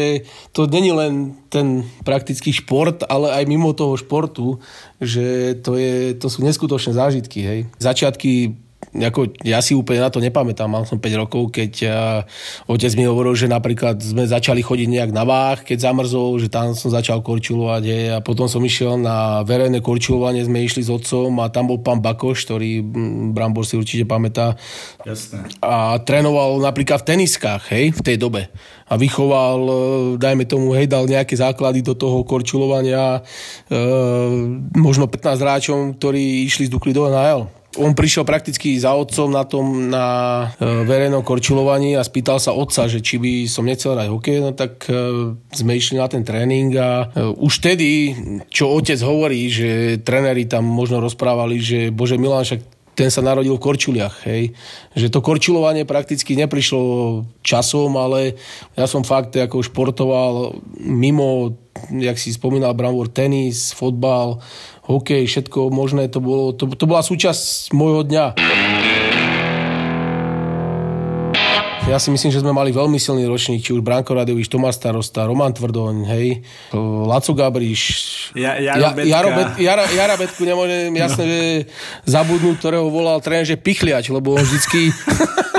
to není len ten praktický šport, ale aj mimo toho športu, že to, je, to sú neskutočné zážitky, hej. Začiatky ako, ja si úplne na to nepamätám, mal som 5 rokov, keď uh, otec mi hovoril, že napríklad sme začali chodiť nejak na váh, keď zamrzol, že tam som začal korčulovať hej, a potom som išiel na verejné korčulovanie, sme išli s otcom a tam bol pán Bakoš, ktorý mm, Brambor si určite pamätá Jasné. a trénoval napríklad v teniskách, hej, v tej dobe. A vychoval, e, dajme tomu, hej, dal nejaké základy do toho korčulovania, e, možno 15 hráčom, ktorí išli z Dukly do NHL. On prišiel prakticky za otcom na tom na e, verejnom korčulovaní a spýtal sa otca, že či by som nechcel hrať hokej, no tak e, sme išli na ten tréning a e, už vtedy, čo otec hovorí, že tréneri tam možno rozprávali, že bože Milan, však ten sa narodil v Korčuliach, hej. Že to korčulovanie prakticky neprišlo časom, ale ja som fakt ako športoval mimo, jak si spomínal Brambor, tenis, fotbal, hokej, všetko možné, to, bolo, to, to bola súčasť môjho dňa. Ja si myslím, že sme mali veľmi silný ročník, či už Branko Radovič, Tomás Starosta, Roman Tvrdoň, hej, Laco Gabriš, Ja- Jaro Betka. Jaro, Bet, Jara, Jara Betku nemôžem jasne, že zabudnúť, ktorého volal tréner, že pichliač, lebo on vždycky...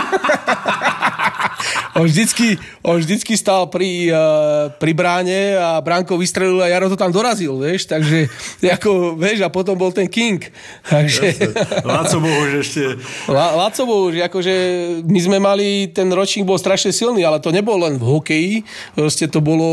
on vždycky, on vždycky stál pri, uh, pri bráne a Branko vystrelil a Jaro to tam dorazil, vieš, takže ako, vieš, a potom bol ten King. Takže... Laco Bohuž ešte. La, Laco bol už, akože my sme mali, ten ročník bol strašne silný, ale to nebolo len v hokeji, proste to bolo,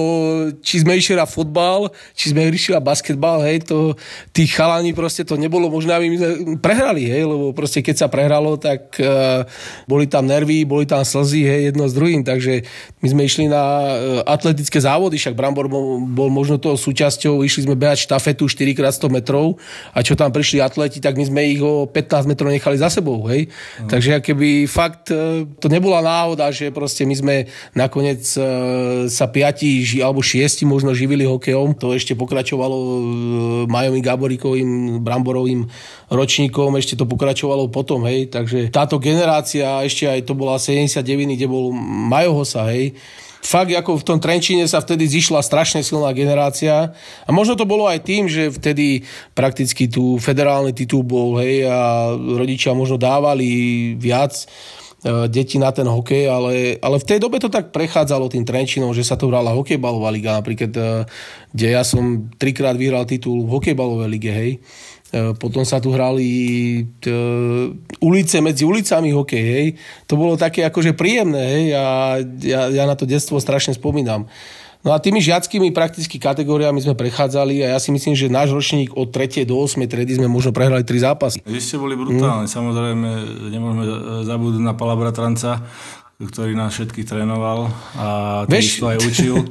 či sme išli na fotbal, či sme išli na basketbal, hej, to, tí chalani proste to nebolo možné, aby my sme prehrali, hej, lebo proste keď sa prehralo, tak uh, boli tam nervy, boli tam slzy, hej, jedno s druhým, takže my sme išli na uh, atletické závody, však Brambor bol, bol možno toho súčasťou, išli sme behať štafetu 4x100 metrov a čo tam prišli atleti, tak my sme ich o 15 metrov nechali za sebou, hej. No. Takže keby fakt, e, to nebola náhoda, že proste my sme nakoniec e, sa piati alebo šiesti možno živili hokejom. To ešte pokračovalo e, Majom Gaboríkovým, Bramborovým ročníkom, ešte to pokračovalo potom, hej. Takže táto generácia, ešte aj to bola 79, kde bol Majo Hosa, hej fakt ako v tom Trenčíne sa vtedy zišla strašne silná generácia a možno to bolo aj tým, že vtedy prakticky tu federálny titul bol, hej, a rodičia možno dávali viac e, deti na ten hokej, ale, ale v tej dobe to tak prechádzalo tým Trenčinom, že sa tu hrala hokejbalová liga, napríklad, e, kde ja som trikrát vyhral titul v hokejbalovej lige, hej. E, Potom sa tu hrali t, ulice medzi ulicami hokej, hej. To bolo také akože príjemné, hej, a ja, ja na to detstvo strašne spomínam. No a tými žiackými prakticky kategóriami sme prechádzali a ja si myslím, že náš ročník od 3. do 8. triedy sme možno prehrali 3 zápasy. Vy ste boli brutálni. Samozrejme, nemôžeme e, zabudnúť na Pala Bratranca, ktorý nás všetkých trénoval a Vieš- takisto aj učil.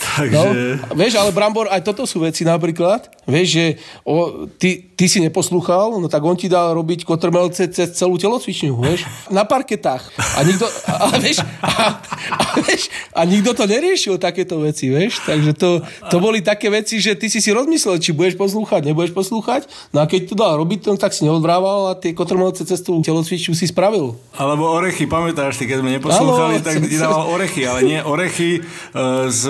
No, Takže... vieš, ale Brambor, aj toto sú veci napríklad. Vieš, že o, ty, ty si neposlúchal, no tak on ti dal robiť kotrmelce cez celú telocvičňu, vieš, na parketách. A nikto, a, a, vieš, a, a, vieš, a nikto to neriešil, takéto veci, vieš. Takže to, to boli také veci, že ty si si rozmyslel, či budeš poslúchať, nebudeš poslúchať. No a keď to dal robiť, no, tak si neodvrával a tie kotrmelce cez tú telocvičňu si spravil. Alebo orechy, pamätáš ty, keď sme neposlúchali, Áno, tak ti dával orechy, ale nie orechy e, z,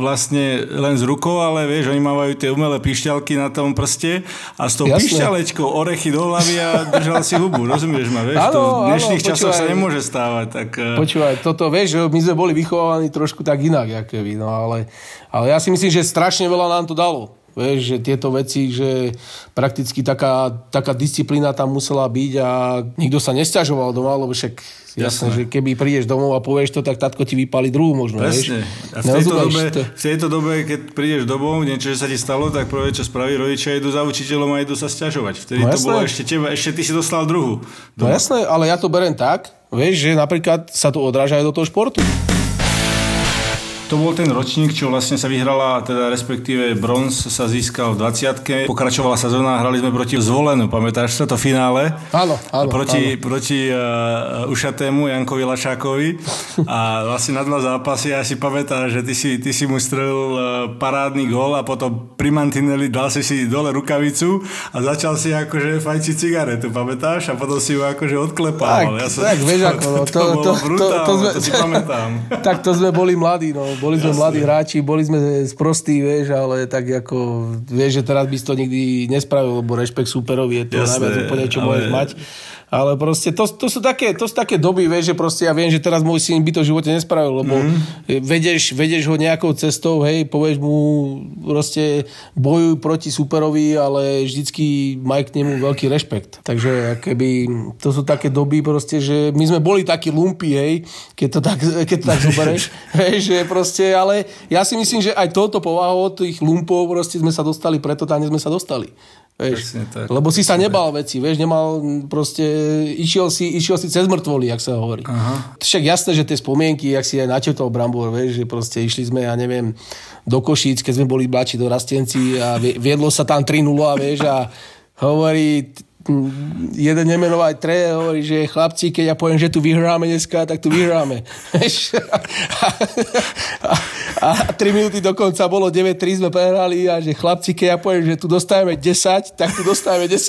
vlastne len z rukou, ale vieš, oni mávajú tie umelé pišťalky na tom prste a s tou Jasné. pišťalečkou orechy do hlavy a držal si hubu, rozumieš ma, vieš? Áno, to v dnešných áno, časoch sa nemôže stávať, tak... e, Počúvaj, toto vieš, my sme boli vychovávaní trošku tak inak, jak vy, no ale, ale ja si myslím, že strašne veľa nám to dalo. Vieš, že tieto veci, že prakticky taká, taká disciplína tam musela byť a nikto sa nesťažoval doma, lebo však jasné, Jasné. že keby prídeš domov a povieš to, tak tatko ti vypali druhú možno, vieš. Presne. A v tejto, dobe, to. v tejto dobe, keď prídeš domov, niečo, že sa ti stalo, tak prvé, čo spraví rodičia, idú za učiteľom a idú sa sťažovať. Vtedy No to bolo ešte teba, ešte ty si dostal druhú. No jasné, ale ja to berem tak, vieš, že napríklad sa to odráža aj do toho športu. To bol ten ročník, čo vlastne sa vyhrala, teda respektíve bronz sa získal v 20 Pokračovala sezóna, hrali sme proti Zvolenu, pamätáš sa to finále? Áno, áno. Proti, áno. proti uh, ušatému Jankovi Lašákovi a vlastne na dva zápasy ja si pamätám, že ty si, ty si mu strelil uh, parádny gól a potom pri mantineli dal si si dole rukavicu a začal si akože fajčiť cigaretu, pamätáš? A potom si ju akože odklepával. Tak, ja som, tak, vieš ako, no, to, to, to, to, to, sme, to si pamätám. tak to sme boli mladí, no. Boli sme Jasne. mladí hráči, boli sme sprostí, vieš, ale tak ako, vieš, že teraz by si to nikdy nespravil, lebo rešpekt superovi je to Jasne, najviac úplne, čo ale... môžeš mať. Ale proste to, to, sú také, to sú také doby, vieš, že proste ja viem, že teraz môj syn by to v živote nespravil, lebo mm. vedieš, vedieš ho nejakou cestou, hej, povieš mu proste bojuj proti superovi, ale vždycky maj k nemu veľký rešpekt. Takže keby, to sú také doby proste, že my sme boli takí lumpy, hej, keď to tak, keď to tak zoberieš, hej, že proste, ale ja si myslím, že aj toto povahou tých lumpov proste sme sa dostali, preto tam sme sa dostali. Vieš, tak. Lebo si sa nebal veci, vieš, nemal proste, išiel si, išiel si cez mŕtvoly, jak sa hovorí. Aha. Však jasné, že tie spomienky, jak si aj načetol Brambor, vieš, že proste išli sme, ja neviem, do Košíc, keď sme boli bláči do Rastenci a viedlo sa tam 3-0, vieš, a hovorí, jeden nemenovať tre, hovorí, že chlapci, keď ja poviem, že tu vyhráme dneska, tak tu vyhráme. a, a, a 3 minúty dokonca bolo 9-3 sme prehrali a že chlapci, keď ja poviem, že tu dostávame 10, tak tu dostávame 10.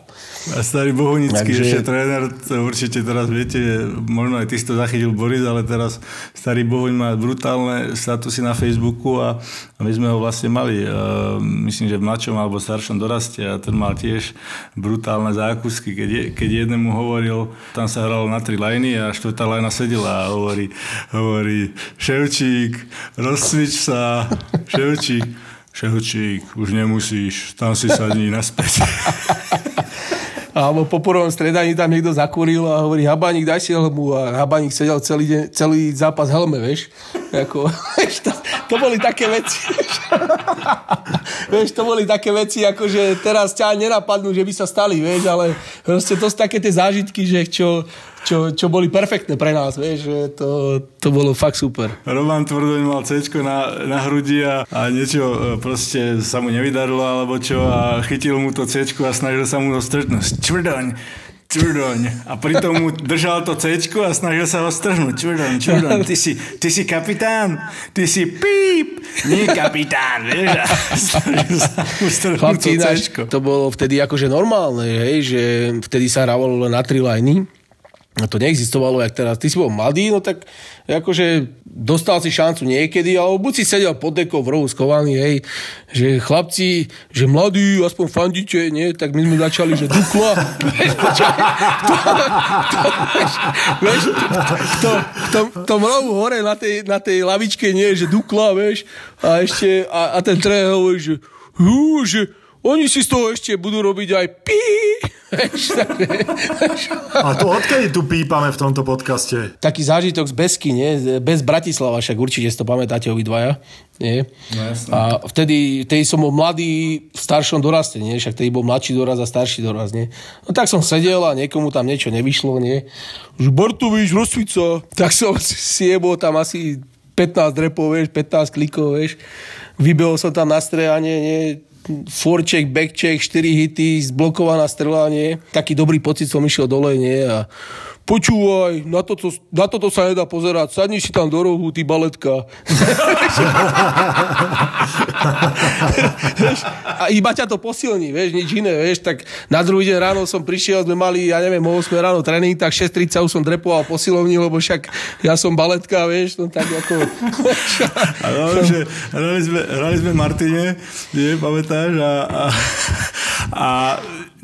A starý Bohunický, Takže... ešte tréner, to určite teraz viete, možno aj ty si to zachytil Boris, ale teraz starý Bohuň má brutálne statusy na Facebooku a, a my sme ho vlastne mali, uh, myslím, že v mladšom alebo staršom doraste a ten mal tiež brutálne zákusky, keď, je, keď jednému hovoril, tam sa hralo na tri lajny a štvrtá lajna sedela a hovorí, hovorí Ševčík, rozcvič sa, Ševčík, Ševčík, už nemusíš, tam si sadni naspäť. alebo po prvom stredaní tam niekto zakúril a hovorí, Habaník, daj si helmu a Habaník sedel celý, deň, celý zápas helme, vieš. Ako, vieš to, to, boli také veci. vieš, to boli také veci, ako že teraz ťa nenapadnú, že by sa stali, vieš, ale proste to sú také tie zážitky, že čo, čo, čo boli perfektné pre nás, vieš, že to, to bolo fakt super. Roman Tvrdoň mal C na, na hrudi a, a niečo e, proste sa mu nevydarilo alebo čo a chytil mu to C a snažil sa mu to strhnúť. Tvrdoň, Čurdoň. A pritom mu držal to C a snažil sa ho strhnúť. Čurdoň, Čurdoň, ty si, ty si kapitán, ty si píp, nie kapitán, vieš. A snažil sa mu strhnúť Chlapci, to To bolo vtedy akože normálne, hej, že vtedy sa hrávalo na tri lajny No to neexistovalo, jak teraz. Ty si bol mladý, no tak akože dostal si šancu niekedy, alebo buď si sedel pod dekou v rohu skovaný, hej, že chlapci, že mladí, aspoň fandíte, nie, tak my sme začali, že Dukla, vieš, v tom rohu hore na tej, na tej lavičke, nie, že Dukla, vieš, a ešte, a, a ten trener hovorí, že, hú, že oni si z toho ešte budú robiť aj pí. A to odkedy tu pípame v tomto podcaste? Taký zážitok z Besky, nie? Bez Bratislava, však určite si to pamätáte obidvaja. Nie? No, A vtedy, vtedy som bol mladý v staršom doraste, nie? Však vtedy bol mladší doraz a starší doraz, nie? No tak som sedel a niekomu tam niečo nevyšlo, nie? Že Bartovič, rozsvica. Tak som si jebol tam asi 15 repov, vieš, 15 klikov, vieš. Vybehol som tam na strejanie, nie? Forček, backcheck, 4 hity, zblokovaná strela, nie. Taký dobrý pocit som išiel dole, nie. A počúvaj, na toto, na toto sa nedá pozerať, sadni si tam do rohu, ty baletka. a iba ťa to posilní, vieš, nič iné, vieš, tak na druhý deň ráno som prišiel, sme mali, ja neviem, 8 ráno tréning, tak 6.30 už som drepoval posilovní, lebo však ja som baletka, vieš, no tak ako... a no, že hrali sme, hrali sme Martine, nie, pamätáš, a, a, a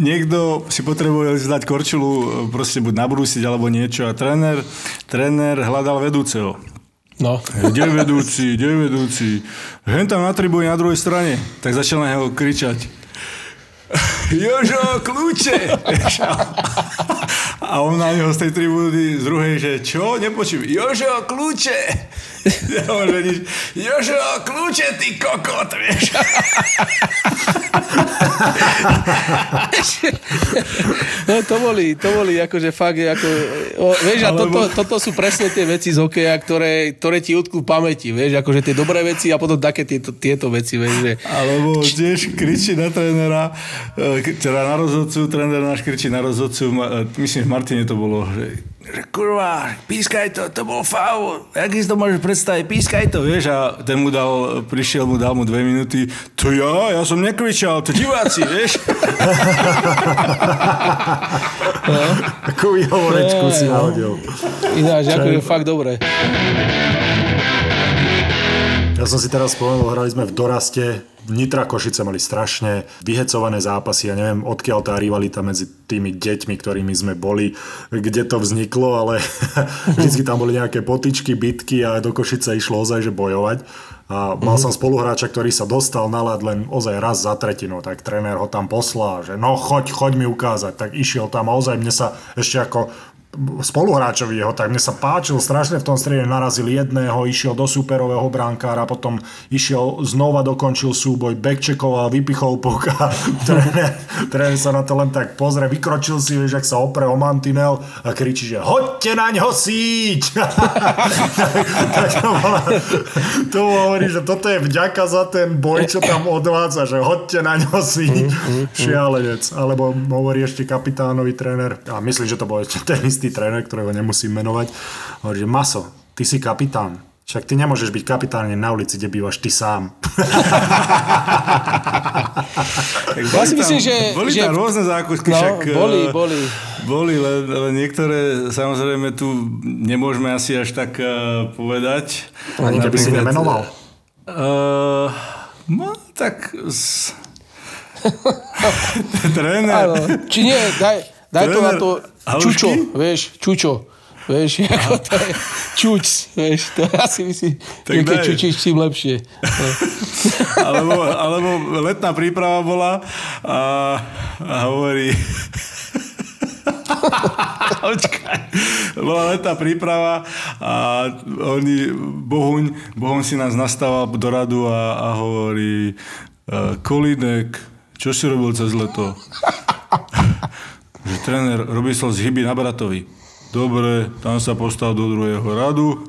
niekto si potreboval zdať korčulu, proste buď nabrúsiť alebo niečo a tréner, tréner hľadal vedúceho. No. Kde je vedúci, kde je vedúci? Hen tam na tribúne na druhej strane. Tak začal na neho kričať. Jožo, kľúče! A on na neho z tej tribúny z druhej, že čo, nepočujem, Jožo, kľúče! Ja že nič, Jožo, kľúče, ty kokot, vieš. no to boli, to boli akože fakt, ako, o, vieš, a toto, toto sú presne tie veci z hokeja, ktoré, ktoré ti utkú v pamäti, vieš, akože tie dobré veci a potom také tieto, tieto veci, vieš, že... Alebo tiež kričí na trénera, e, teda na rozhodcu, tréner náš kričí na rozhodcu, e, myslím, Martine to bolo, že že kurva, pískaj to, to bol faul. Jak si to môžeš predstaviť, pískaj to, vieš. A ten mu dal, prišiel mu, dal mu dve minúty. To ja, ja som nekričal, to diváci, vieš. no. Takú výhovorečku si nahodil. Ináč, ako je fakt dobré. Ja som si teraz spomenul, hrali sme v Doraste, Nitra Košice mali strašne vyhecované zápasy. Ja neviem, odkiaľ tá rivalita medzi tými deťmi, ktorými sme boli, kde to vzniklo, ale vždy tam boli nejaké potičky, bitky a do Košice išlo ozaj, že bojovať. A mal mm-hmm. som spoluhráča, ktorý sa dostal na ľad len ozaj raz za tretinu, tak tréner ho tam poslal, že no choď, choď mi ukázať. Tak išiel tam a ozaj mne sa ešte ako spoluhráčovi jeho, tak mne sa páčil strašne v tom strede, narazil jedného, išiel do superového bránkára, potom išiel znova dokončil súboj, backcheckoval, vypichol puka, tréner, tréner sa na to len tak pozrie, vykročil si, vieš, ak sa opre o mantinel a kričí, že hoďte na ňo síť! tak to, bola, to hovorí, že toto je vďaka za ten boj, čo tam odvádza, že hoďte na ňo síť, šialenec. Alebo hovorí ešte kapitánový tréner, a myslím, že to bol ešte ten istý tréner, ktorého nemusím menovať, hovorí, že Maso, ty si kapitán. Však ty nemôžeš byť kapitán na ulici, kde bývaš ty sám. ja si myslím, že... Boli že... tam rôzne zákusky, no, však... Boli, eh, boli. Boli, len, len niektoré samozrejme tu nemôžeme asi až tak uh, povedať. Ani keby si nemenoval. Uh, no, tak... Z... Tréner. Či nie, daj, daj to na to Čučo, vieš, Čučo. Vieš, ako to je čuč, vieš, to ja si myslím, tak že keď čučíš, tým lepšie. alebo, alebo letná príprava bola a, a hovorí... Počkaj. Bola letná príprava a oni, Bohuň, Bohuň si nás nastával do radu a, a hovorí Kolínek, čo si robil cez leto? že tréner robí sa z chyby na bratovi. Dobre, tam sa postal do druhého radu.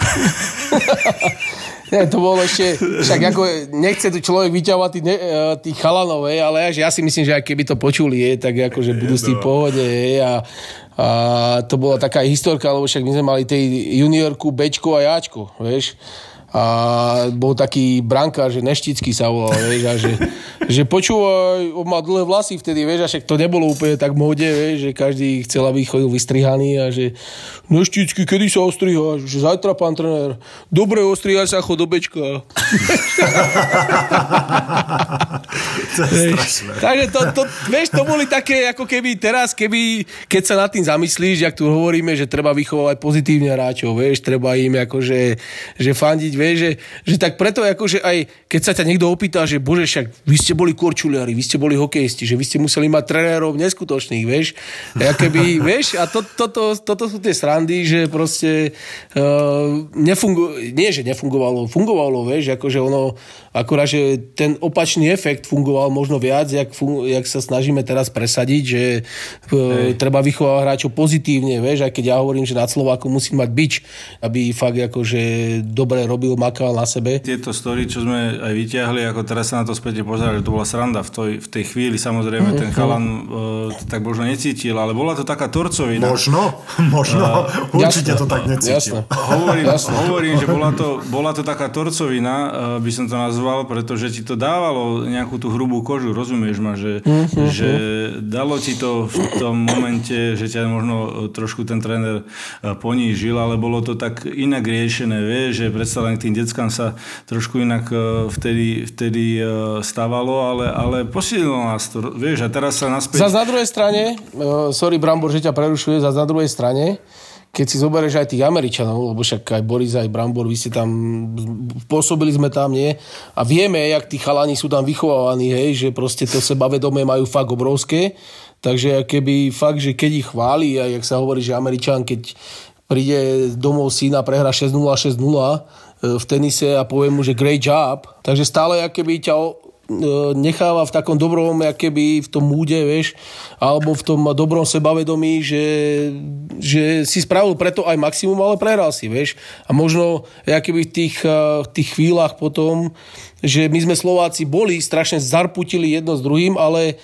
Nie, to bolo ešte, však ako nechce tu človek vyťahovať tých, e, tých chalanov, hej, ale ja si myslím, že aj keby to počuli, je, tak akože budú s tým pohode, hej, a, a to bola taká historka, lebo však my sme mali tej juniorku Bčko a Jačko, vieš a bol taký brankár, že Neštický sa volal, vieš, a že, že počúvaj, on má dlhé vlasy vtedy, vieš, a však to nebolo úplne tak móde, vieš, že každý chcel, aby chodil vystrihaný a že Neštický, kedy sa ostriha? Že zajtra, pán trenér. Dobre, ostriha sa, chod do bečka. to je Takže to, to, vieš, to boli také, ako keby teraz, keby, keď sa nad tým zamyslíš, jak tu hovoríme, že treba vychovať pozitívne hráčov, vieš, treba im akože, že fandiť, vieš, že, že tak preto akože aj keď sa ťa niekto opýta, že bože, však vy ste boli korčuliari, vy ste boli hokejisti, že vy ste museli mať trénerov neskutočných, vieš. A keby, vieš, a to, to, to, toto sú tie srandy, že proste uh, nefungu, nie, že nefungovalo, fungovalo, vieš, akože ono, akorát, že ten opačný efekt fungoval možno viac, jak, fun, jak sa snažíme teraz presadiť, že uh, treba vychovať hráčov pozitívne, vieš, aj keď ja hovorím, že nad Slováku musí mať bič, aby fakt akože dobre robil, makal na sebe. Tieto story, čo sme aj vyťahli, ako teraz sa na to späť pozerali, že to bola sranda v, toj, v tej chvíli, samozrejme mm-hmm. ten chalan uh, tak možno necítil, ale bola to taká torcovina. Možno, možno, uh, určite jasne, to tak necítil. Jasne. Hovorím, jasne. hovorím, že bola to, bola to taká torcovina, uh, by som to nazval, pretože ti to dávalo nejakú tú hrubú kožu, rozumieš ma, že, mm-hmm. že dalo ti to v tom momente, že ťa možno trošku ten tréner ponížil, ale bolo to tak inak riešené, vieš, že predsa len k tým deckám sa trošku inak vtedy, vtedy e, stávalo, ale, ale posililo nás to, vieš, a teraz sa naspäť... Zas na druhej strane, uh, sorry Brambor, že ťa prerušuje, zase na druhej strane, keď si zoberieš aj tých Američanov, lebo však aj Boris, aj Brambor, vy ste tam, pôsobili sme tam, nie? A vieme, jak tí chalani sú tam vychovávaní, hej, že proste to sebavedomie majú fakt obrovské, takže keby fakt, že keď ich chváli, a jak sa hovorí, že Američan, keď príde domov syna, prehra 6-0, 6-0 v tenise a povie mu, že great job, takže stále keby ťa E, necháva v takom dobrom, keby v tom múde, vieš, alebo v tom dobrom sebavedomí, že, že si spravil preto aj maximum, ale prehral si, vieš. A možno keby v tých, e, tých chvíľach potom že my sme Slováci boli, strašne zarputili jedno s druhým, ale e,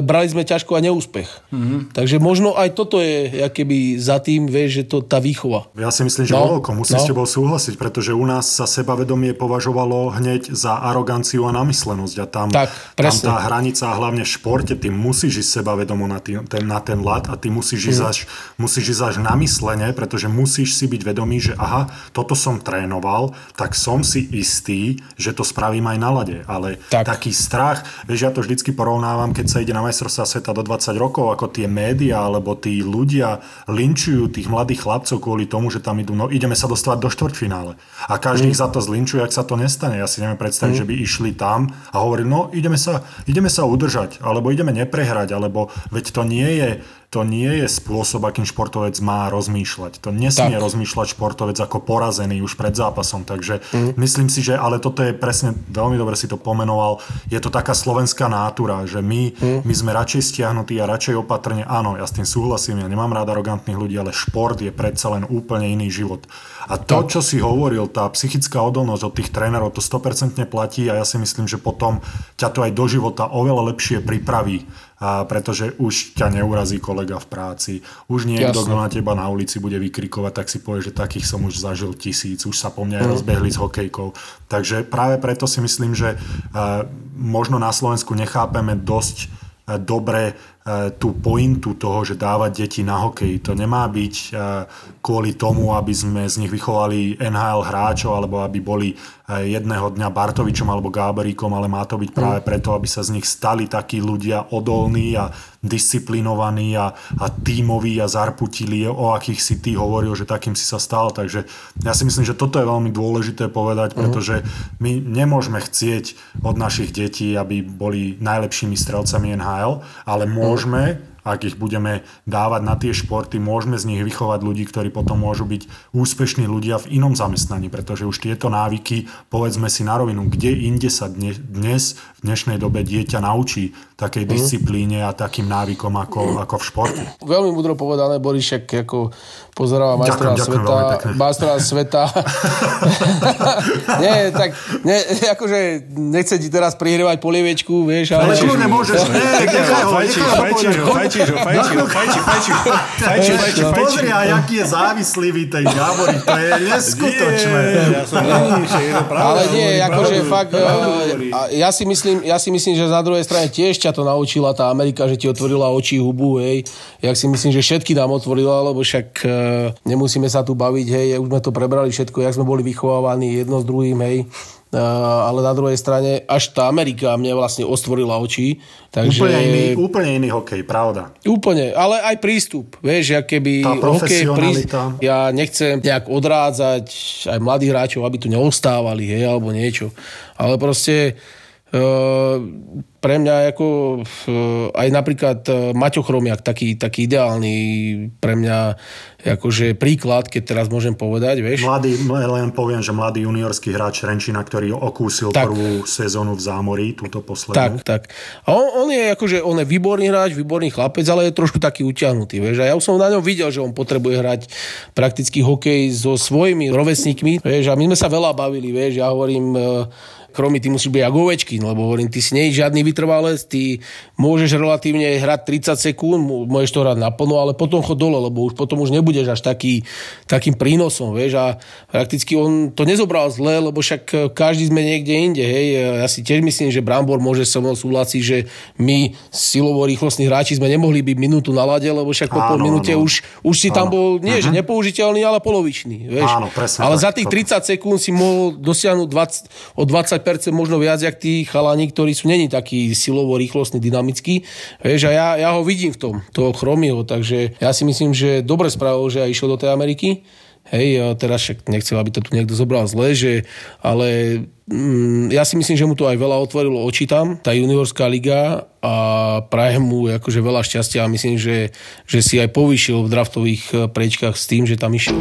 brali sme ťažko a neúspech. Mm-hmm. Takže možno aj toto je keby za tým, vieš, že to tá výchova. Ja si myslím, že no, veľkom musím no. s tebou súhlasiť, pretože u nás sa sebavedomie považovalo hneď za aroganciu a namyslenosť a tam, tak, tam tá hranica, hlavne v športe, ty musíš ísť sebavedomo na, tý, ten, na ten lat a ty musíš ísť, mm. až, musíš ísť až namyslenie, pretože musíš si byť vedomý, že aha, toto som trénoval, tak som si istý, že to spravím aj na lade, ale tak. taký strach, vieš, ja to vždycky porovnávam, keď sa ide na majstrovstvá sveta do 20 rokov, ako tie médiá alebo tí ľudia linčujú tých mladých chlapcov kvôli tomu, že tam idú, no ideme sa dostávať do štvrťfinále. A každý mm. za to zlinčuje, ak sa to nestane. Ja si neviem predstaviť, mm. že by išli tam a hovorili, no ideme sa, ideme sa udržať, alebo ideme neprehrať, alebo veď to nie je to nie je spôsob, akým športovec má rozmýšľať. To nesmie tak. rozmýšľať športovec ako porazený už pred zápasom. Takže mm. myslím si, že ale toto je presne, veľmi dobre si to pomenoval, je to taká slovenská nátura, že my, mm. my sme radšej stiahnutí a radšej opatrne. Áno, ja s tým súhlasím, ja nemám rád arogantných ľudí, ale šport je predsa len úplne iný život. A to, čo si hovoril, tá psychická odolnosť od tých trénerov, to 100% platí a ja si myslím, že potom ťa to aj do života oveľa lepšie pripraví a pretože už ťa neurazí kolega v práci, už niekto, kto na teba na ulici bude vykrikovať, tak si povie, že takých som už zažil tisíc, už sa po mne aj mm. rozbehli s hokejkou. Takže práve preto si myslím, že možno na Slovensku nechápeme dosť dobre tú pointu toho, že dávať deti na hokej. To nemá byť kvôli tomu, aby sme z nich vychovali NHL hráčov alebo aby boli jedného dňa Bartovičom alebo Gáberíkom, ale má to byť práve mm. preto, aby sa z nich stali takí ľudia odolní a disciplinovaní a, a tímoví a zarputili, o akých si ty hovoril, že takým si sa stal. Takže ja si myslím, že toto je veľmi dôležité povedať, mm. pretože my nemôžeme chcieť od našich detí, aby boli najlepšími strelcami NHL, ale môžeme môžeme, ak ich budeme dávať na tie športy, môžeme z nich vychovať ľudí, ktorí potom môžu byť úspešní ľudia v inom zamestnaní, pretože už tieto návyky, povedzme si na rovinu, kde inde sa dnes, v dnešnej dobe dieťa naučí takej mhm. disciplíne a takým návykom ako, ako v športe. Veľmi mudro povedané, Borišek, ako pozeráva majstra sveta. Majstra sveta. nie, tak, ne, akože nechcem ti teraz prihrievať polievečku, vieš, ale... Ale nemôžeš, ne, fajčíš, fajčíš ho, fajčíš ho, fajčíš ho, fajčíš, fajčíš, fajčíš, fajčíš, Pozri, a jaký je závislivý ten Gáborík, to je neskutočné. Ale nie, akože fakt, ja si myslím, že na druhej strane tiež ťa to naučila tá Amerika, že ti otvorila oči, hubu, hej. Ja si myslím, že všetky nám otvorila, lebo však nemusíme sa tu baviť, hej, už sme to prebrali všetko, jak sme boli vychovávaní jedno s druhým, hej. ale na druhej strane až tá Amerika mne vlastne ostvorila oči. Takže... Úplne, iný, úplne iný hokej, pravda. Úplne, ale aj prístup. Vieš, keby hokej prístup, ja nechcem nejak odrádzať aj mladých hráčov, aby tu neostávali, hej, alebo niečo. Ale proste pre mňa ako aj napríklad e, Maťo Chromiak, taký, taký ideálny pre mňa akože príklad, keď teraz môžem povedať, vieš. Mladý, len poviem, že mladý juniorský hráč Renčina, ktorý okúsil tak. prvú sezónu v zámorí, túto poslednú. Tak, tak. A on, on je akože, on je výborný hráč, výborný chlapec, ale je trošku taký utiahnutý, vieš. A ja už som na ňom videl, že on potrebuje hrať prakticky hokej so svojimi rovesníkmi, vieš. A my sme sa veľa bavili, vieš. Ja hovorím, e, Chromy, ty musíš byť ako ovečky, lebo hovorím, ty si nie žiadny vytrvalec, ty môžeš relatívne hrať 30 sekúnd, môžeš to hrať naplno, ale potom chod dole, lebo už potom už nebudeš až taký, takým prínosom, vieš, a prakticky on to nezobral zle, lebo však každý sme niekde inde, hej, ja si tiež myslím, že Brambor môže so mnou súhlasiť, že my silovo rýchlostní hráči sme nemohli byť minútu na lade, lebo však po pol minúte už, už si áno. tam bol, nie uh-huh. že mhm. nepoužiteľný, ale polovičný, vieš. Áno, presne, ale tak, za tých 30 sekúnd si mohol dosiahnuť 20, o 20 možno viac, jak tí chalani, ktorí sú není takí silovo, rýchlostní, dynamickí. Vieš, a ja, ja ho vidím v tom, toho Chromieho, takže ja si myslím, že dobre spravil, že aj išiel do tej Ameriky Hej, teraz však nechcel, aby to tu niekto zobral zle, že, ale mm, ja si myslím, že mu to aj veľa otvorilo oči tam, tá juniorská liga a prajem mu akože veľa šťastia a myslím, že, že si aj povýšil v draftových eh, prečkách s tým, že tam išiel.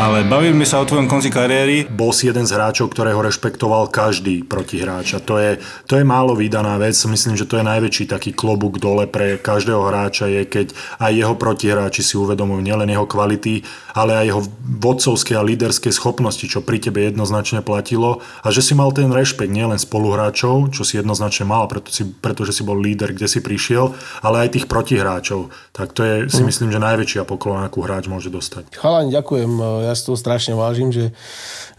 Ale bavíme sa o tvojom konci kariéry. Bol si jeden z hráčov, ktorého rešpektoval každý protihráč. A to je, to je málo vydaná vec. Myslím, že to je najväčší taký klobúk dole pre každého hráča je, keď aj jeho protihráči si uvedomujú nielen jeho kvality, ale aj jeho vodcovské a líderské schopnosti, čo pri tebe jednoznačne platilo. A že si mal ten rešpekt nielen spoluhráčov, čo si jednoznačne mal, preto si, pretože si bol líder, kde si prišiel, ale aj tých protihráčov. Tak to je si mhm. myslím, že najväčšia poklona, akú hráč môže dostať. Chalani, ďakujem ja si to strašne vážim, že,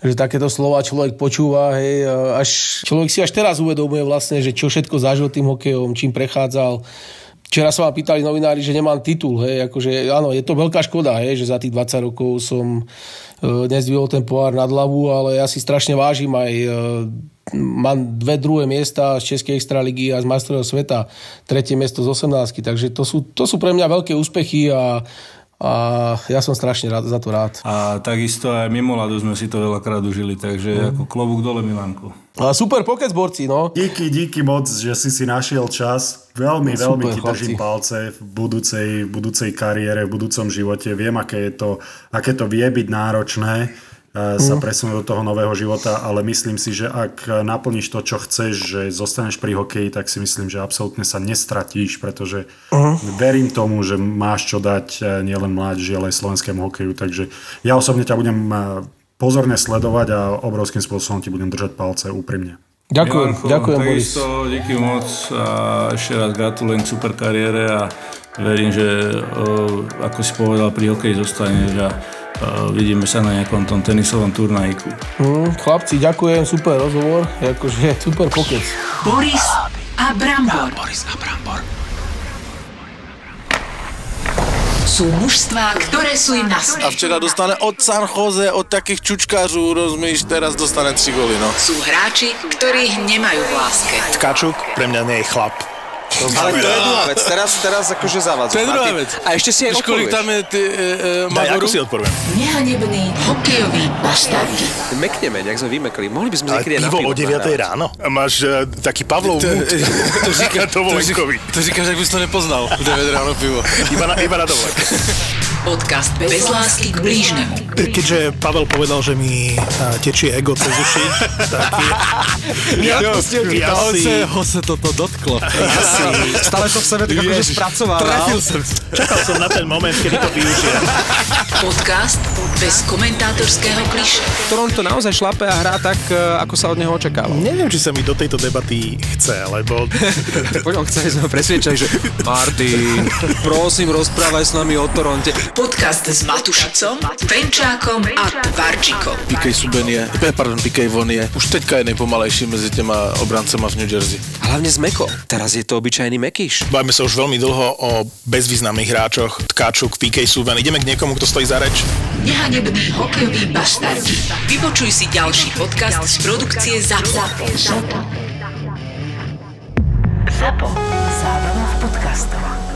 že takéto slova človek počúva, hej, až človek si až teraz uvedomuje vlastne, že čo všetko zažil tým hokejom, čím prechádzal. Včera sa ma pýtali novinári, že nemám titul, hej, akože áno, je to veľká škoda, hej, že za tých 20 rokov som e, nezdvihol ten pohár nad hlavu, ale ja si strašne vážim aj e, mám dve druhé miesta z Českej extraligy a z majstrového sveta, tretie miesto z 18, takže to sú, to sú pre mňa veľké úspechy a a ja som strašne rád, za to rád. A takisto aj mimo ľadu sme si to veľakrát užili, takže mm. ako klobúk dole Milanku. A super pokec, borci, no. Díky, díky moc, že si si našiel čas. Veľmi, no, veľmi super, ti držím palce v budúcej, v budúcej kariére, v budúcom živote. Viem, aké, je to, aké to vie byť náročné sa mm. presunúť do toho nového života, ale myslím si, že ak naplníš to, čo chceš, že zostaneš pri hokeji, tak si myslím, že absolútne sa nestratíš, pretože uh-huh. verím tomu, že máš čo dať e, nielen mládeži, ale aj slovenskému hokeju, takže ja osobne ťa budem e, pozorne sledovať a obrovským spôsobom ti budem držať palce úprimne. Ďakujem, Milanko, ďakujem Boris. díky moc a ešte raz gratulujem k super kariére a verím, že ako si povedal, pri hokeji zostaneš a vidíme sa na nejakom tom tenisovom turnajíku. Mm, chlapci, ďakujem, super rozhovor, akože super pokec. Boris a Brambor. Boris a Brambor. Sú mužstvá, ktoré sú im na A včera dostane od San Jose, od takých čučkářů, rozumíš, teraz dostane 3 goly, no. Sú hráči, ktorých nemajú v láske. Tkačuk pre mňa nie je chlap. To Ale to je druhá vec, teraz, teraz akože zavádza. To je druhá vec. A ešte si aj odpovieš. tam je ty, e, e, Daj, ako si odpoviem. Nehanebný hokejový bastard. Mekneme, nejak sme vymekli. Mohli by sme niekedy na pivo. o 9 ráno. Máš uh, taký Pavlov to, to, to, říká, to, to říkáš, ak by si to nepoznal. 9 ráno pivo. Iba na, iba na dovolenke. Podcast bez lásky k blížnemu. Keďže Pavel povedal, že mi tečie ego cez uši, tak ja, ja, ja si... Ho sa toto dotklo. Ja si... Stále to v sebe tak akože spracovával. Trafil som. Čakal som na ten moment, kedy to využijem. Podcast bez komentátorského kliše. Ktorom to naozaj šlape a hrá tak, e, ako sa od neho očakávalo. Neviem, či sa mi do tejto debaty chce, lebo... Poďom, chceli sme ho presviečať, že Martin, prosím, rozprávaj s nami o Toronte. Podcast s Matušicom, Penčákom a Tvarčikom. Pikej Suben je, pardon, Pikej Von je už teďka je najpomalejší medzi těma obrancema v New Jersey. Hlavne z Meko. Teraz je to obyčajný Mekíš. Bavíme sa už veľmi dlho o bezvýznamných hráčoch, Tkáčuk, Pikej Suben. Ideme k niekomu, kto stojí za reč. Nehanebný hokejový bastardi. Vypočuj si ďalší podcast z produkcie ZAPO. ZAPO. ZAPO. Zábrná v podcastovách.